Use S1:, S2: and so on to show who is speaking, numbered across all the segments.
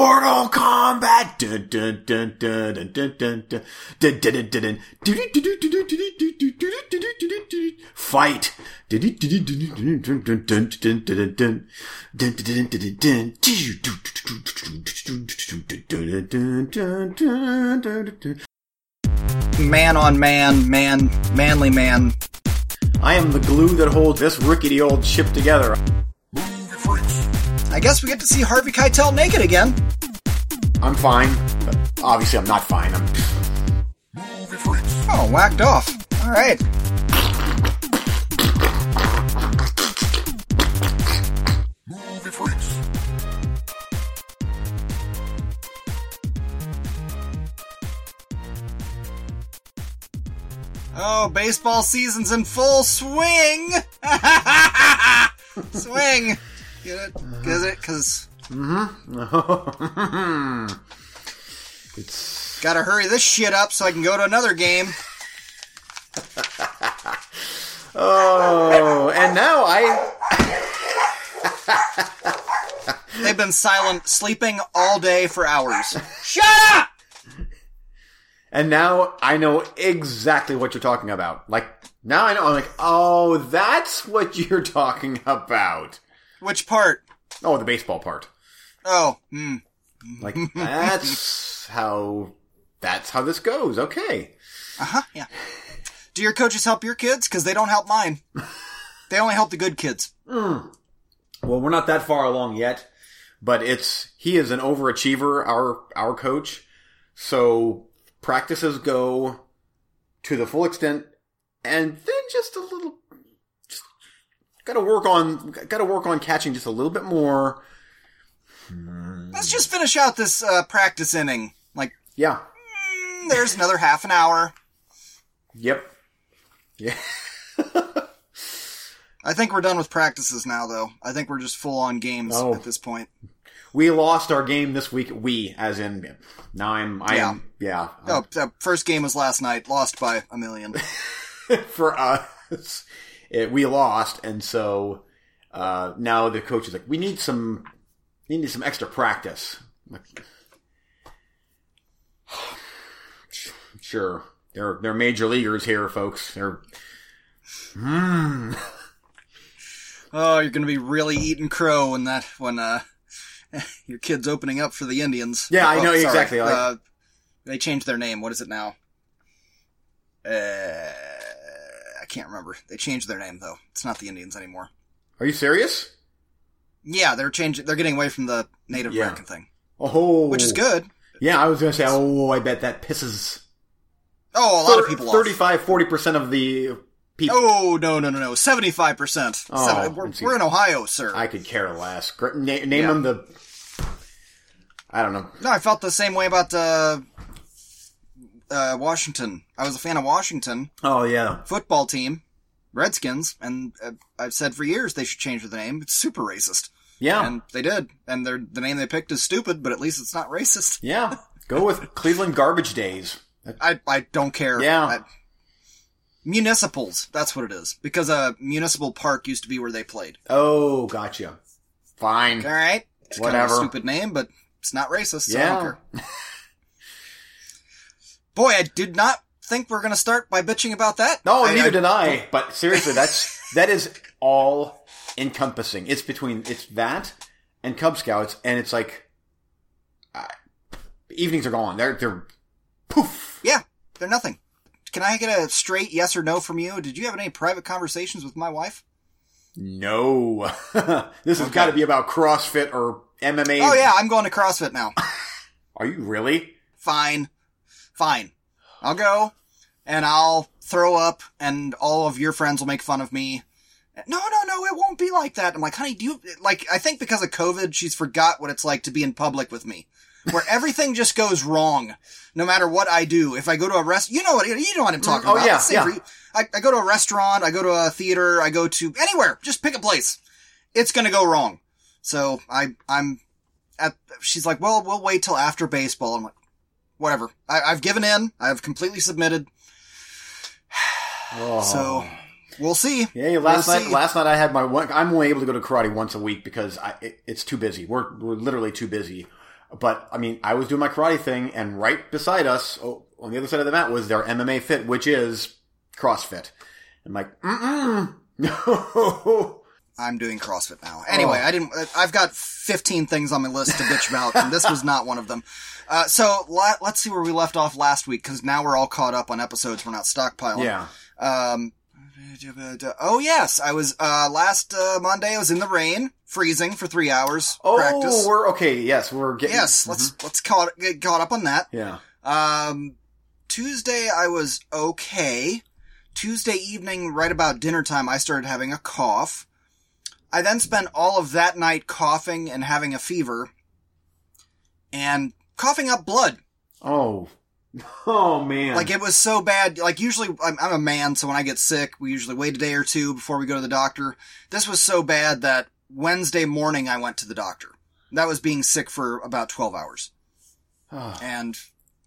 S1: Mortal Kombat. Fight.
S2: Man on man, man, manly man.
S1: I am the glue that holds this rickety old ship together.
S2: Move the I guess we get to see Harvey Keitel naked again.
S1: I'm fine, but obviously I'm not fine. I'm
S2: Oh, whacked off. All right. Oh, baseball season's in full swing. swing. Get it? Mm-hmm. Get it? Because mm-hmm.
S1: it's
S2: gotta hurry this shit up so I can go to another game.
S1: oh, and now I
S2: They've been silent, sleeping all day for hours. Shut up!
S1: and now I know exactly what you're talking about. Like now I know. I'm like, oh, that's what you're talking about.
S2: Which part?
S1: Oh, the baseball part.
S2: Oh, hmm.
S1: Like that's how that's how this goes. Okay.
S2: Uh huh. Yeah. Do your coaches help your kids? Because they don't help mine. They only help the good kids.
S1: Well, we're not that far along yet, but it's he is an overachiever, our our coach. So practices go to the full extent, and then just a little, got to work on got to work on catching just a little bit more.
S2: Let's just finish out this uh, practice inning. Like,
S1: Yeah.
S2: mm, there's another half an hour.
S1: Yep. Yeah.
S2: I think we're done with practices now, though. I think we're just full on games
S1: Oh.
S2: at this point.
S1: We lost our game this week. We, as in, now I'm, I am, yeah.
S2: Oh, the first game was last night, lost by a million.
S1: for us, it, we lost, and so uh, now the coach is like, "We need some, we need some extra practice." Like, sure, they're they're major leaguers here, folks. They're
S2: oh, you're gonna be really eating crow when that when uh your kid's opening up for the Indians.
S1: Yeah, I
S2: Oh,
S1: know,
S2: sorry.
S1: exactly, like-
S2: uh, they changed their name. What is it now? Uh, I can't remember. They changed their name though. It's not the Indians anymore.
S1: Are you serious?
S2: Yeah, they're changing. They're getting away from the Native
S1: Yeah.
S2: American thing,
S1: Oh,
S2: which is good.
S1: Yeah, I was gonna say, oh, I bet that pisses
S2: Oh, a lot of people off.
S1: 35, 40 percent of the people.
S2: Oh no no no no! Seventy five percent.
S1: Oh,
S2: We're, we're in Ohio, sir.
S1: I could care less. Na- name
S2: Yeah.
S1: them the. I don't know.
S2: No, I felt the same way about uh, uh, Washington. I was a fan of Washington
S1: Oh yeah,
S2: football team, Redskins, and uh, I've said for years they should change the name. It's super racist,
S1: yeah.
S2: and they did. And their the name they picked is stupid, but at least it's not racist.
S1: Yeah, go with Cleveland Garbage Days.
S2: I I don't care.
S1: Yeah.
S2: I- municipals. That's what it is. Because a municipal park used to be where they played.
S1: Oh, gotcha. Fine.
S2: All right, it's kind of
S1: Whatever.
S2: a stupid name, but it's not racist. So I
S1: Yeah.
S2: Boy, I did not think we are going to start by bitching about that.
S1: No,
S2: I-
S1: neither
S2: I-
S1: did I. But seriously, that's that is all encompassing. It's between it's that and Cub Scouts, and it's like uh, evenings are gone. They're they're poof.
S2: Yeah, they're nothing. Can I get a straight yes or no from you? Did you have any private conversations with my wife?
S1: No, this has got to be about CrossFit or MMA.
S2: Oh yeah, I'm going to CrossFit now.
S1: Are you really?
S2: Fine, fine. I'll go, and I'll throw up, and all of your friends will make fun of me. No, no, no, it won't be like that. I'm like, honey, do you like? I think because of COVID, she's forgot what it's like to be in public with me, where everything just goes wrong, no matter what I do. If I go to a rest, you know what you know what I'm talking
S1: oh,
S2: about.
S1: yeah, yeah.
S2: I, I go to a restaurant, I go to a theater, I go to anywhere. Just pick a place. It's gonna go wrong. So I, I'm at. She's like, well, we'll wait till after baseball. I'm like, whatever. I, I've given in. I've completely submitted.
S1: Oh.
S2: So we'll see.
S1: Yeah, last
S2: We'll
S1: night.
S2: see.
S1: Last night I had my one. I'm only able to go to karate once a week because I, it, it's too busy. We're we're literally too busy. But I mean, I was doing my karate thing, and right beside us, oh, on the other side of the mat, was their MMA Fit, which is CrossFit. I'm like, mm no.
S2: I'm doing CrossFit now. Anyway,
S1: Oh.
S2: I didn't. I've got 15 things on my list to bitch about, and this was not one of them. Uh, so la- let's see where we left off last week, because now we're all caught up on episodes. We're not stockpiling.
S1: Yeah.
S2: Um, oh yes, I was uh, last uh, Monday. I was in the rain, freezing for three hours.
S1: Oh,
S2: practice.
S1: we're okay. Yes, we're getting.
S2: Yes, let's let's caught get caught up on that.
S1: Yeah.
S2: Um, Tuesday I was okay. Tuesday evening, right about dinner time, I started having a cough. I then spent all of that night coughing and having a fever, and coughing up blood.
S1: Oh. Oh man.
S2: Like it was so bad. Like usually, I'm, I'm a man, so when I get sick, we usually wait a day or two before we go to the doctor. This was so bad that Wednesday morning I went to the doctor. That was being sick for about 12 hours. And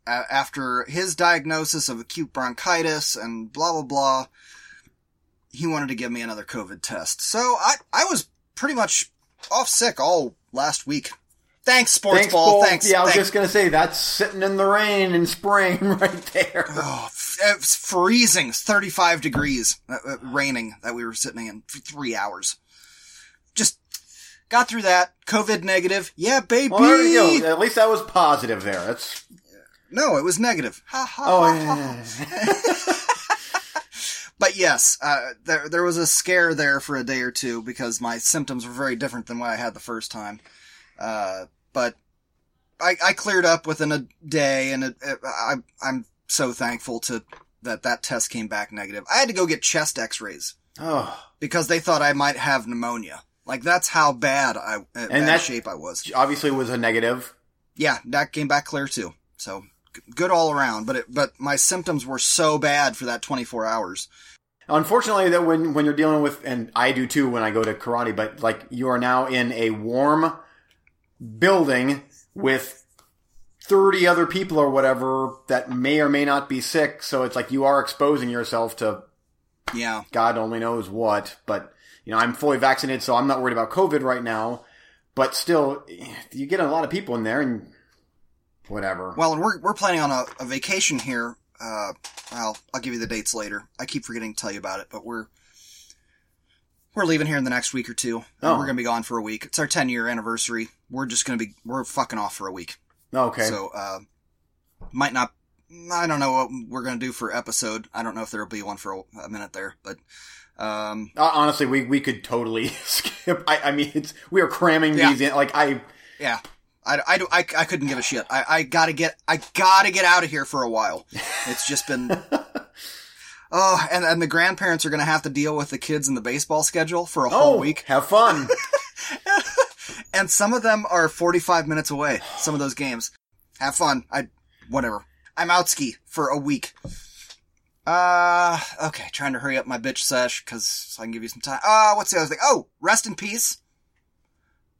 S2: uh, after his diagnosis of acute bronchitis and blah blah blah, he wanted to give me another COVID test. So I I was pretty much off sick all last week. Thanks, sports
S1: Thanks,
S2: ball.
S1: Bolt.
S2: Thanks.
S1: Yeah, I was
S2: Thanks.
S1: just gonna say that's sitting in the rain in spring right there.
S2: Oh, it's freezing. It's 35 degrees, uh, uh, raining that we were sitting in for three hours. Just got through that. COVID negative. Yeah, baby.
S1: Well, there you go. At least that was positive there. That's
S2: No, it was negative. Ha ha.
S1: oh
S2: ha,
S1: yeah.
S2: ha. But yes, uh, there there was a scare there for a day or two because my symptoms were very different than what I had the first time. Uh, but I, I cleared up within a day, and it, it, I, I'm so thankful to that that test came back negative. I had to go get chest X-rays
S1: oh,
S2: because they thought I might have pneumonia. Like that's how bad I uh, bad
S1: that-
S2: shape I was.
S1: obviously it was a negative.
S2: Yeah, that came back clear too. So good all around. But it, but my symptoms were so bad for that 24 hours.
S1: Unfortunately, that when when you're dealing with, and I do too when I go to karate, but like you are now in a warm building with 30 other people or whatever that may or may not be sick. So it's like you are exposing yourself to
S2: Yeah.
S1: God only knows what. But, you know, I'm fully vaccinated, so I'm not worried about COVID right now. But still, you get a lot of people in there and whatever.
S2: Well, and we're we're planning on a, a vacation here. Uh, well, I'll give you the dates later. I keep forgetting to tell you about it, but we're we're leaving here in the next week or two.
S1: Oh.
S2: We're gonna be gone for a week. It's our 10 year anniversary. We're just gonna be we're fucking off for a week.
S1: okay.
S2: So uh, might not. I don't know what we're gonna do for episode. I don't know if there'll be one for a, a minute there, but um,
S1: Uh, honestly, we, we could totally skip. I, I mean, it's we are cramming
S2: Yeah.
S1: these in. Like I,
S2: yeah. I, I, do- I, I couldn't give a shit. I, I gotta get, I gotta get out of here for a while. It's just been, oh, and, and the grandparents are gonna have to deal with the kids and the baseball schedule for a whole
S1: oh,
S2: week.
S1: have fun.
S2: And some of them are 45 minutes away. Some of those games. Have fun. I, whatever. I'm out ski for a week. Uh, okay. Trying to hurry up my bitch sesh cause so I can give you some time. Uh, what's the other thing? Oh, rest in peace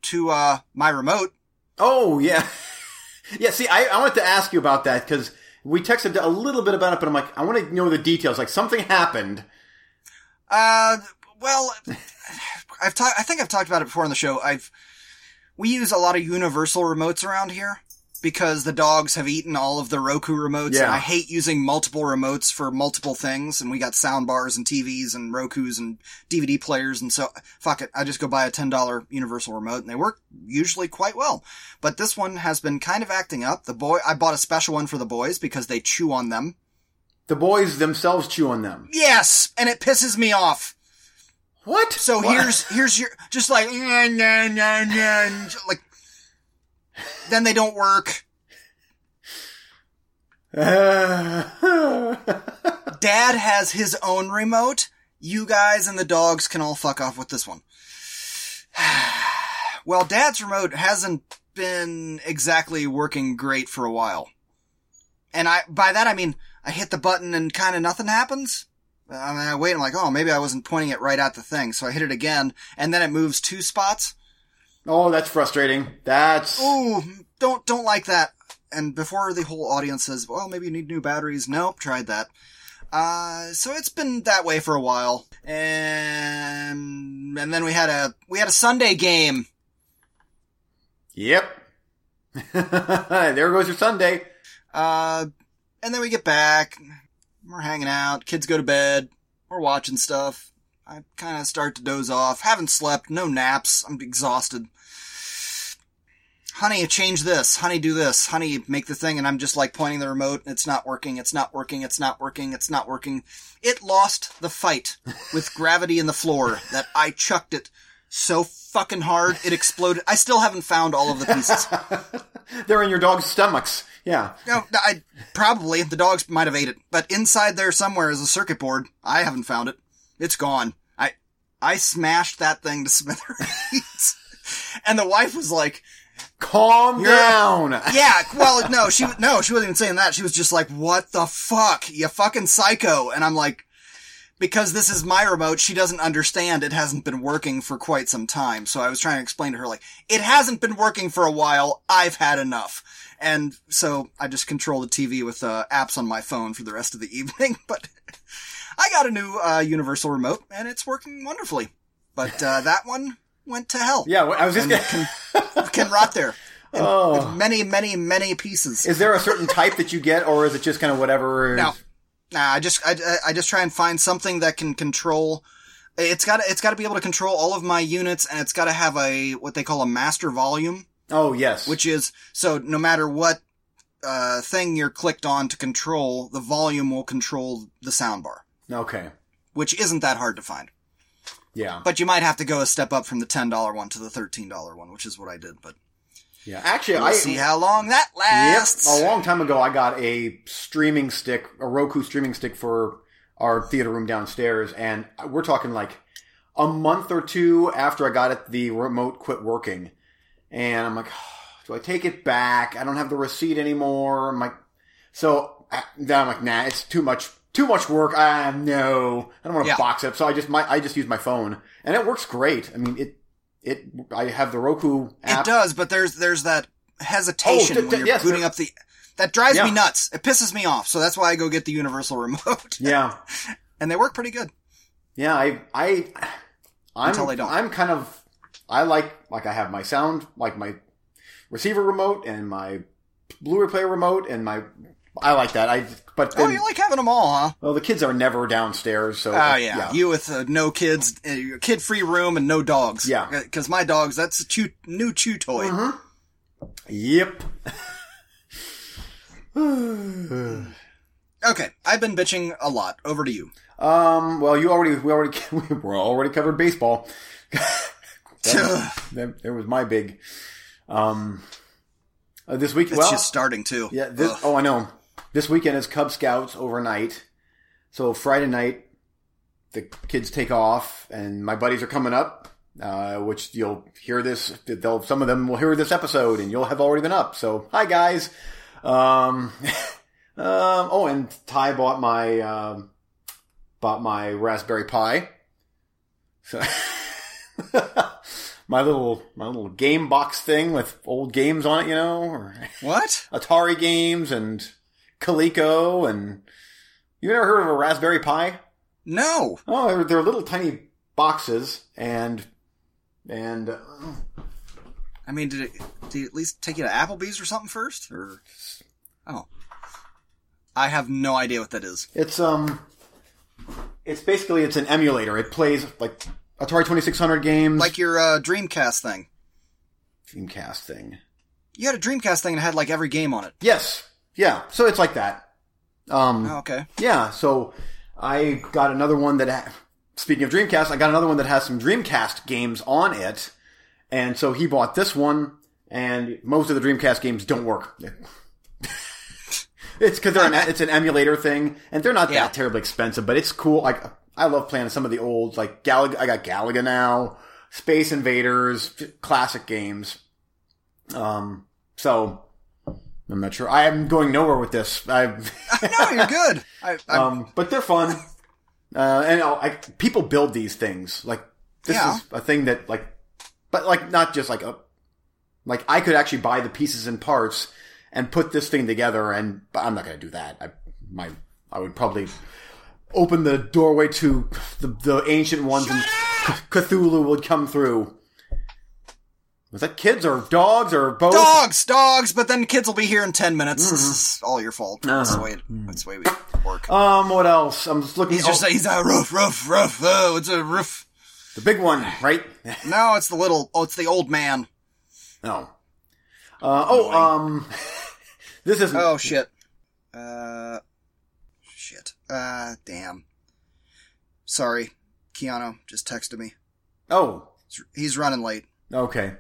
S2: to, uh, my remote.
S1: Oh yeah, yeah. See, I, I wanted to ask you about that because we texted a little bit about it, but I'm like, I want to know the details. Like something happened.
S2: Uh, well, I've talked. I think I've talked about it before on the show. I've we use a lot of universal remotes around here because the dogs have eaten all of the Roku remotes,
S1: Yeah.
S2: and I hate using multiple remotes for multiple things. And we got sound bars and TVs and Roku's and DVD players, and so fuck it. I just go buy a ten dollar universal remote, and they work usually quite well. But this one has been kind of acting up. The boy, I bought a special one for the boys because they chew on them.
S1: The boys themselves chew on them.
S2: Yes, and it pisses me off.
S1: What?
S2: So
S1: What?
S2: here's here's your just like nah, nah, nah, nah, like then they don't work. Dad has his own remote. You guys and the dogs can all fuck off with this one. well, Dad's remote hasn't been exactly working great for a while. And I by that I mean I hit the button and kind of nothing happens. I mean, I wait. I'm like, oh, maybe I wasn't pointing it right at the thing, so I hit it again, and then it moves two spots.
S1: Oh, that's frustrating. That's
S2: Ooh, don't don't like that. And before the whole audience says, well, maybe you need new batteries. Nope, tried that. Uh, so it's been that way for a while, and and then we had a we had a Sunday game.
S1: yep. there goes your Sunday.
S2: Uh, and then we get back. We're hanging out. Kids go to bed. We're watching stuff. I kind of start to doze off. Haven't slept. No naps. I'm exhausted. Honey, change this. Honey, do this. Honey, make the thing. And I'm just like pointing the remote. It's not working. It's not working. It's not working. It's not working. It lost the fight with gravity in the floor that I chucked it so fucking hard it exploded. I still haven't found all of the pieces.
S1: They're in your dog's stomachs. Yeah.
S2: No, I probably the dogs might have ate it, but inside there somewhere is a circuit board. I haven't found it. It's gone. I smashed that thing to smithereens, and the wife was like,
S1: Calm
S2: You're-
S1: down.
S2: "Yeah, well, no, she no, she wasn't even saying that. She was just like, "What the fuck, you fucking psycho?" And I'm like. Because this is my remote, she doesn't understand it hasn't been working for quite some time. So I was trying to explain to her, like, it hasn't been working for a while. I've had enough. And so I just control the TV with uh, apps on my phone for the rest of the evening. But I got a new uh, universal remote and it's working wonderfully. But uh, that one went to hell.
S1: Yeah, I was just gonna.
S2: can, can rot there.
S1: Oh.
S2: many, many, many pieces.
S1: Is there a certain type that you get, or is it just kind of whatever? is-
S2: No. Nah, I just I, I just try and find something that can control. It's got to it's got to be able to control all of my units, and it's got to have a what they call a master volume,
S1: Oh yes.
S2: which is so no matter what uh, thing you're clicked on to control, the volume will control the soundbar,
S1: Okay.
S2: which isn't that hard to find.
S1: Yeah.
S2: But you might have to go a step up from the ten dollar one to the thirteen dollar one, which is what I did. But
S1: Yeah. Actually,
S2: we'll
S1: I
S2: see how long that
S1: Yep.
S2: lasts.
S1: A long time ago, I got a streaming stick, a Roku streaming stick for our theater room downstairs, and we're talking like a month or two after I got it, the remote quit working, and I'm like, do I take it back? I don't have the receipt anymore. I'm like, so uh, then I'm like, nah, it's too much. Too much work. Ah, no, I don't want to
S2: Yeah.
S1: box it. So I just my I just use my phone, and it works great. I mean, it it I have the Roku app.
S2: It does, but there's there's that hesitation
S1: Oh, th-
S2: when you're
S1: yes,
S2: booting
S1: there-
S2: up the. That drives
S1: Yeah.
S2: me nuts. It pisses me off. So that's why I go get the universal remote,
S1: Yeah.
S2: and they work pretty good.
S1: Yeah, I, I, I'm,
S2: Until they don't.
S1: I'm kind of, I like, like I have my sound, like my receiver remote and my Blu-ray player remote and my, I like that. I, but
S2: Oh, you like having them all, huh?
S1: well, the kids are never downstairs, so.
S2: Oh yeah, yeah. you with uh, no kids, uh, kid-free room, and no dogs.
S1: Yeah.
S2: because my dogs, that's a chew, new chew toy.
S1: Mhm. Yep.
S2: Okay, I've been bitching a lot. Over to you.
S1: um, well, you already, we already, we were already covered baseball. that, that, that was my big, um, uh, this week,
S2: It's
S1: well,
S2: just starting too.
S1: Yeah. This, oh, I know. This weekend is Cub Scouts overnight. So Friday night, the kids take off, and my buddies are coming up. Uh, which you'll hear this. They'll some of them will hear this episode, and you'll have already been up. So hi guys. Um, um. Oh, and Ty bought my um, bought my Raspberry Pi. So. My little my little game box thing with old games on it, you know, or
S2: What?
S1: Atari games and Coleco and you ever heard of a Raspberry Pi?
S2: No.
S1: Oh, they're, they're little tiny boxes and and uh,
S2: I mean, did it, did it at least take you to Applebee's or something first? Or oh, I have no idea what that is.
S1: it's um it's basically it's an emulator. It plays like Atari 2600 games,
S2: Like your uh, Dreamcast thing.
S1: Dreamcast thing.
S2: You had a Dreamcast thing and it had like every game on it.
S1: Yes, yeah. So it's like that. Um,
S2: Oh, okay.
S1: Yeah, so I got another one that. Ha- speaking of Dreamcast, I got another one that has some Dreamcast games on it, and so he bought this one. And most of the Dreamcast games don't work. it's because they're an, it's an emulator thing, and they're not
S2: Yeah.
S1: that terribly expensive, but it's cool. Like I love playing some of the old like Galaga. I got Galaga now, Space Invaders, classic games. Um, so I'm not sure. I am going nowhere with this. I.
S2: No, you're good. I, I,
S1: Um, but they're fun. Uh, and I, people build these things. Like this
S2: Yeah.
S1: is a thing that like, but like not just like a, like I could actually buy the pieces and parts and put this thing together. And but I'm not going to do that. I my I would probably open the doorway to the the ancient ones and Cthulhu would come through. Was that kids or dogs or both?
S2: Dogs, dogs, but then kids will be here in 10 minutes. This is all your fault. That's the
S1: Uh-huh.
S2: way, it, that's the way we work.
S1: Um, what else? I'm just looking.
S2: he's just,
S1: oh,
S2: he's a roof, roof, roof. Oh, it's a roof.
S1: the big one, right?
S2: No, it's the little, oh, it's the old man.
S1: no. Uh, oh, um, this is
S2: Oh, shit. Uh, shit. Uh, damn. Sorry. Keanu just texted me.
S1: Oh,
S2: He's running late.
S1: okay,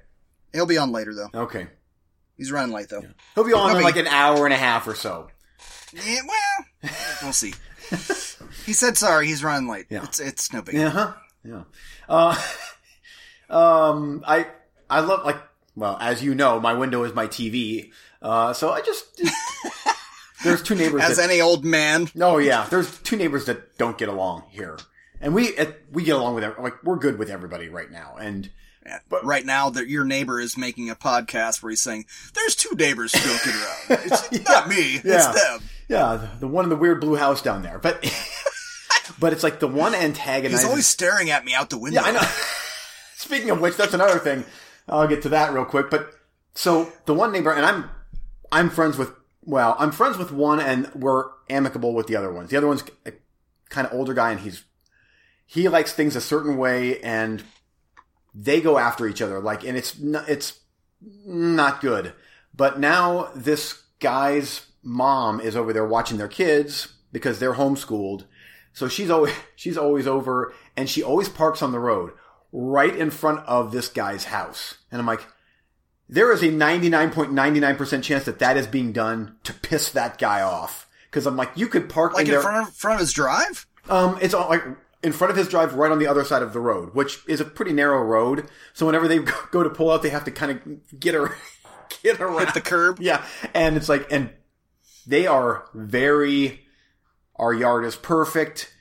S2: He'll be on later, though.
S1: okay.
S2: He's running late, though.
S1: He'll be on in
S2: Okay.
S1: like an hour and a half or so.
S2: Yeah, well, we'll see. he said sorry. He's running late.
S1: Yeah.
S2: It's it's no big.
S1: Yeah, huh? Yeah. Uh, um, I I love like well, as you know, my window is my TV. Uh, so I just there's two neighbors.
S2: As
S1: that,
S2: any old man.
S1: oh yeah, there's two neighbors that don't get along here, and we we get along with like we're good with everybody right now, and
S2: Yeah,
S1: But-
S2: right now, that your neighbor is making a podcast where he's saying, "There's two neighbors who around. It's not me.
S1: Yeah.
S2: It's them."
S1: yeah, the, the one in the weird blue house down there, but but it's like the one antagonist.
S2: He's always staring at me out the window.
S1: Yeah, I know. Speaking of which, that's another thing. I'll get to that real quick. But so the one neighbor, and I'm I'm friends with well, I'm friends with one, and we're amicable with the other ones. The other one's a kind of older guy, and he's he likes things a certain way, and they go after each other. Like, and it's not, it's not good. But now this guy's mom is over there watching their kids because they're homeschooled. So she's always she's always over, and she always parks on the road right in front of this guy's house. And I'm like, there is a 99.99% chance that that is being done to piss that guy off. Cause I'm like, you could park
S2: like
S1: in
S2: in front of, front of his drive.
S1: Um, it's on, like in front of his drive, right on the other side of the road, which is a pretty narrow road. So whenever they go to pull out, they have to kind of get her, get around
S2: Hit the curb.
S1: Yeah, and it's like, and they are very. Our yard is perfect.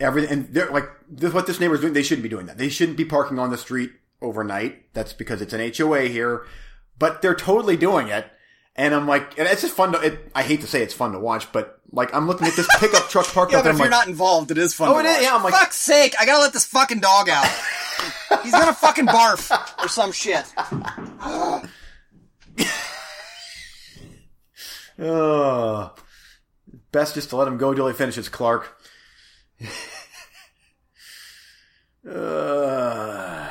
S1: Everything, and they're like, this, what this neighbor's doing. They shouldn't be doing that. They shouldn't be parking on the street overnight. That's because it's an HOA here, but they're totally doing it. And I'm like, and it's just fun to. It, I hate to say it's fun to watch, but like, I'm looking at this pickup truck parked
S2: Yeah,
S1: out there.
S2: if
S1: I'm
S2: you're
S1: like,
S2: not involved, it is fun.
S1: Oh,
S2: to
S1: it is,
S2: watch.
S1: yeah, I'm like-
S2: fuck's sake! I gotta let this fucking dog out. He's gonna fucking barf or some shit.
S1: Uh, best just to let him go till he finishes, Clark. uh,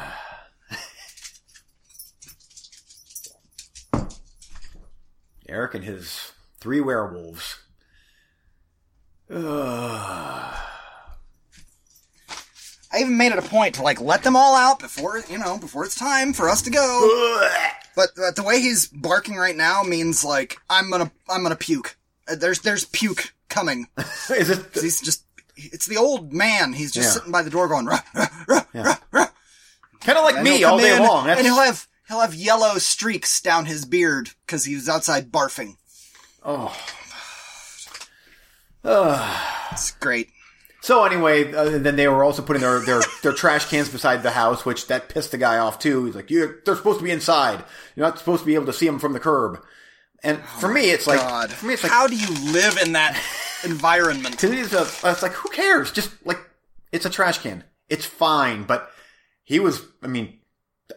S1: Eric and his three werewolves. Uh,
S2: I even made it a point to like let them all out before you know before it's time for us to go. But, but the way he's barking right now means like I'm gonna I'm gonna puke. Uh, There's there's puke coming.
S1: is it?
S2: He's just it's the old man. He's just
S1: Yeah.
S2: sitting by the door going rah.
S1: Kind of like
S2: And
S1: me all day
S2: in,
S1: long. That's,
S2: and he'll have he'll have yellow streaks down his beard because he was outside barfing.
S1: oh. Uh,
S2: It's great.
S1: So anyway, uh, then they were also putting their, their, their trash cans beside the house, which that pissed the guy off too. He's like, you they're supposed to be inside. You're not supposed to be able to see them from the curb. And for me, it's like, for me, it's like,
S2: how do you live in that environment?
S1: to me, it's, a, it's like, who cares? Just like, it's a trash can. It's fine. But he was, I mean,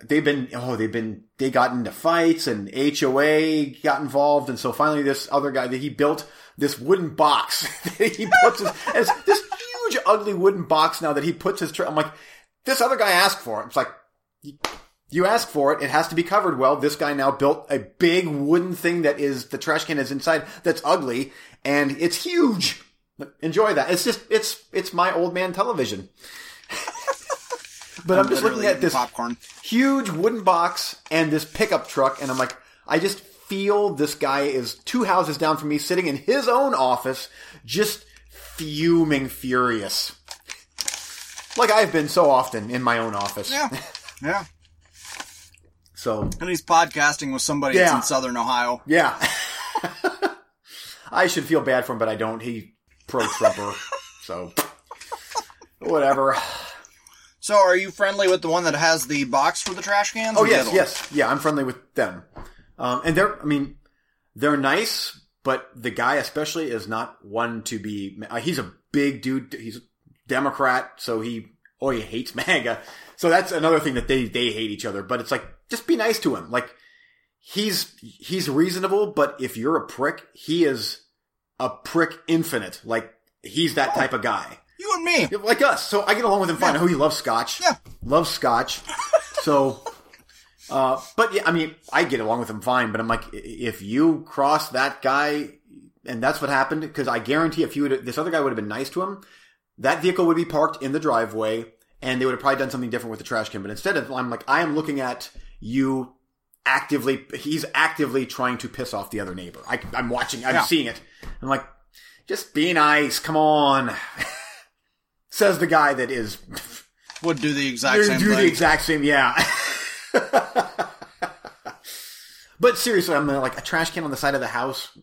S1: they've been, oh, they've been, they got into fights and HOA got involved. And so finally this other guy that he built this wooden box that he puts his, as this huge ugly wooden box now that he puts his, I'm like, this other guy asked for it. It's like, you ask for it. It has to be covered well. This guy now built a big wooden thing that is, the trash can is inside that's ugly and it's huge. Enjoy that. It's just, it's, it's my old man television. But I'm, just looking at this
S2: popcorn.
S1: huge wooden box and this pickup truck, and I'm like, I just feel this guy is two houses down from me, sitting in his own office, just fuming furious. Like I've been so often in my own office.
S2: Yeah, yeah.
S1: So,
S2: And he's podcasting with somebody
S1: Yeah.
S2: that's in Southern Ohio.
S1: yeah. I should feel bad for him, but I don't. He pro Trumper. so, whatever.
S2: So, are you friendly with the one that has the box for the trash cans?
S1: Oh yes, yes, yeah. I'm friendly with them, um, and they're. I mean, they're nice, but the guy especially is not one to be. Uh, he's a big dude. He's a Democrat, so he oh he hates MAGA. So that's another thing that they they hate each other. But it's like just be nice to him. Like he's he's reasonable, but if you're a prick, he is a prick infinite. Like he's that type of guy.
S2: You and me.
S1: Like us. So I get along with him fine. I know he loves scotch.
S2: Yeah.
S1: Loves scotch. so uh but yeah, I mean, I get along with him fine, but I'm like if you cross that guy and that's what happened because I guarantee if you would this other guy would have been nice to him, that vehicle would be parked in the driveway and they would have probably done something different with the trash can. But instead of I'm like I am looking at you actively he's actively trying to piss off the other neighbor. I, I'm watching I'm
S2: Yeah.
S1: seeing it. I'm like just be nice. Come on. Says the guy that is
S2: Would do the exact same.
S1: do
S2: same
S1: the exact same, yeah. but seriously, I'm like a trash can on the side of the house.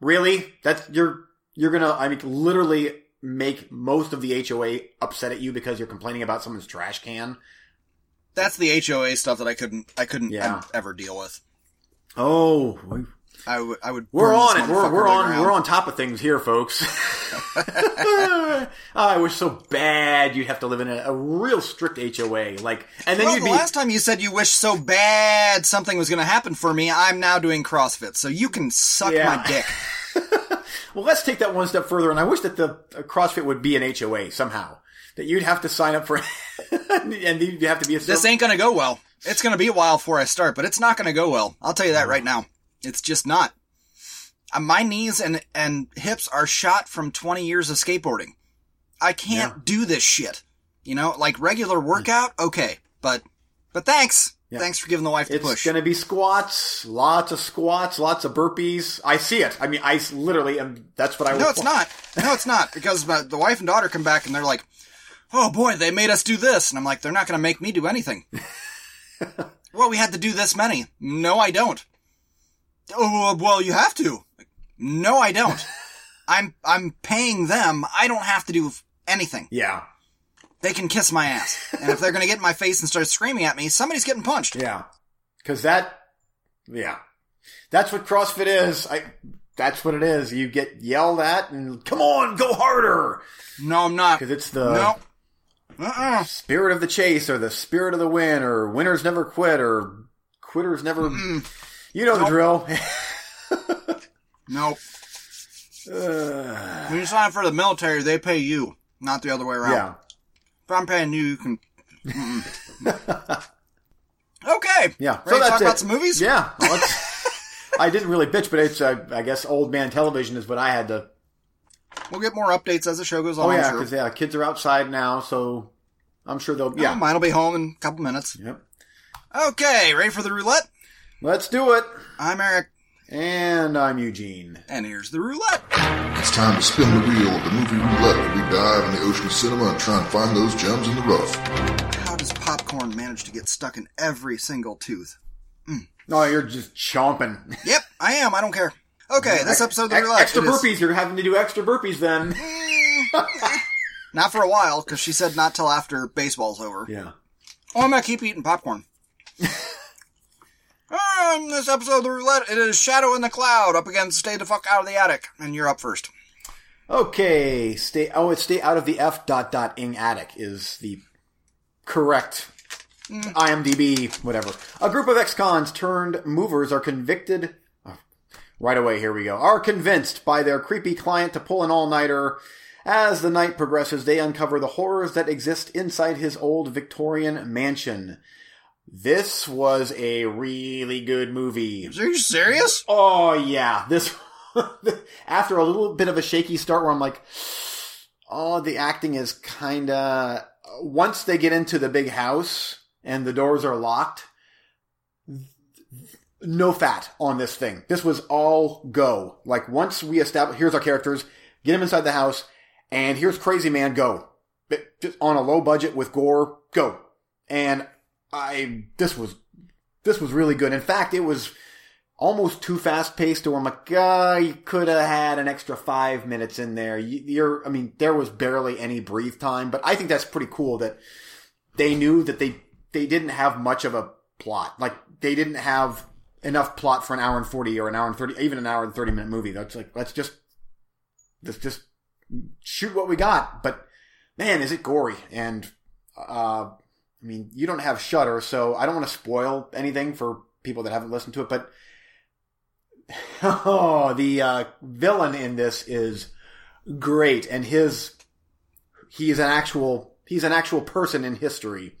S1: Really? That's you're you're gonna I mean literally make most of the HOA upset at you because you're complaining about someone's trash can.
S2: That's the HOA stuff that I couldn't I couldn't
S1: Yeah.
S2: ever deal with.
S1: Oh,
S2: I would I would.
S1: we're on it. We're we're on
S2: ground.
S1: we're on top of things here, folks. I wish so bad you'd have to live in a, a real strict HOA, like, and then
S2: Well,
S1: you'd
S2: the
S1: be
S2: last time you said you wish so bad something was going to happen for me, I'm now doing CrossFit, so you can suck
S1: Yeah.
S2: my dick.
S1: Well, let's take that one step further, and I wish that the uh, CrossFit would be an HOA somehow. That you'd have to sign up for, and you'd have to be a.
S2: This ain't going to go well. It's going to be a while before I start, but it's not going to go well. I'll tell you that right now. It's just not. Uh, My knees and and hips are shot from 20 years of skateboarding. I can't
S1: Yeah.
S2: do this shit. You know, like regular workout, okay, but but thanks. Thanks for giving the wife the
S1: It's
S2: push.
S1: going to be squats, lots of squats, lots of burpees. I see it. I mean, I literally am. That's what I. Would No,
S2: it's not. No, it's not. Because my, the wife and daughter come back and they're like, oh boy, they made us do this. And I'm like, they're not going to make me do anything. well, we had to do this many. No, I don't. Oh, well, you have to. No, I don't. I'm, I'm paying them. I don't have to do anything.
S1: Yeah,
S2: They can kiss my ass. And if they're going to get in my face and start screaming at me, somebody's getting punched.
S1: yeah, because that, yeah, that's what CrossFit is. I. That's what it is. You get yelled at, and come on, go harder,
S2: No, I'm not.
S1: because it's the
S2: No. Uh-uh.
S1: spirit of the chase, or the spirit of the win, or winners never quit, or quitters never. You know the drill.
S2: Nope.
S1: Uh,
S2: When you sign up for the military, they pay you, not the other way around.
S1: yeah,
S2: If I'm paying you, you can. Okay.
S1: yeah.
S2: Ready to talk about some movies?
S1: Yeah. well, I didn't really bitch, but it's uh, I guess old man television is what I had to.
S2: We'll get more updates as the show goes on.
S1: Oh yeah,
S2: sure.
S1: because yeah, kids are outside now, so I'm sure they'll.
S2: Yeah,
S1: Yeah.
S2: mine will be home in a couple minutes.
S1: Yep.
S2: Okay, ready for the roulette?
S1: Let's do it.
S2: I'm Eric,
S1: And I'm Eugene.
S2: and here's the roulette.
S3: It's time to spin the wheel of the movie roulette where we dive in the ocean of cinema and try and find those gems in the rough.
S2: How does popcorn manage to get stuck in every single tooth? Mm.
S1: No, you're just chomping.
S2: Yep, I am. I don't care. Okay, this episode of the
S1: Ex-
S2: roulette.
S1: Extra
S2: it is-
S1: burpees. You're having to do extra burpees then.
S2: Eh, not for a while, because she said not till after baseball's over.
S1: yeah.
S2: Oh, I'm gonna keep eating popcorn. um, this episode of the roulette, it is Shadow in the Cloud up against Stay the Fuck Out of the Attic, and you're up first.
S1: Okay. Stay. Oh, it's stay out of the F dot dot ing attic is the correct IMDb whatever. A group of ex-cons turned movers are convicted. oh, Right away, here we go. Are convinced by their creepy client to pull an all-nighter. As the night progresses, they uncover the horrors that exist inside his old Victorian mansion. This was a really good movie.
S2: Are you serious?
S1: Oh yeah, this after a little bit of a shaky start where I'm like, oh, the acting is kind of once they get into the big house and the doors are locked, no fat on this thing. This was all go. Like once we establish, here's our characters, get them inside the house, and here's Crazy Man, go. Just on a low budget with gore, go. And I, this was, this was really good. In fact, it was almost too fast paced to where I'm like, ah, you could have had an extra five minutes in there. You- You're, I mean, there was barely any breathe time, but I think that's pretty cool that they knew that they, they didn't have much of a plot. Like, they didn't have enough plot for an hour and 40 or an hour and 30, even an hour and 30 minute movie. That's like, let's just, let's just shoot what we got. But man, is it gory. And, uh, I mean, you don't have Shudder, so I don't want to spoil anything for people that haven't listened to it, but oh, the uh, villain in this is great, and his he is an actual he's an actual person in history,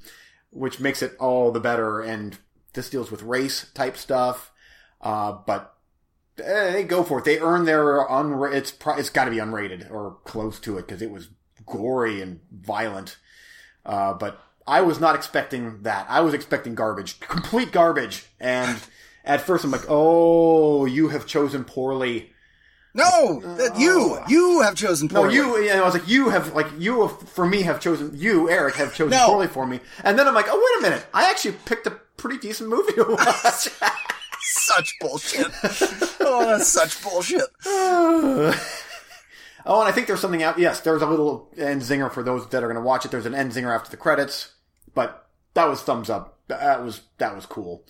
S1: which makes it all the better. And this deals with race type stuff, uh, but eh, they go for it. They earn their unra- it's pro- it's got to be unrated or close to it because it was gory and violent. Uh, but I was not expecting that. I was expecting garbage, complete garbage. And at first, I'm like, "Oh, you have chosen poorly."
S2: No, that you oh. you have chosen
S1: No,
S2: poorly.
S1: you. And I was like, "You have like you have, for me have chosen you, Eric, have chosen
S2: No.
S1: poorly for me." And then I'm like, "Oh, wait a minute! I actually picked a pretty decent movie to watch."
S2: such bullshit. oh, that's such bullshit.
S1: oh, and I think there's something out. Yes, there's a little end zinger for those that are going to watch it. There's an end zinger after the credits, but that was thumbs up. That was that was cool.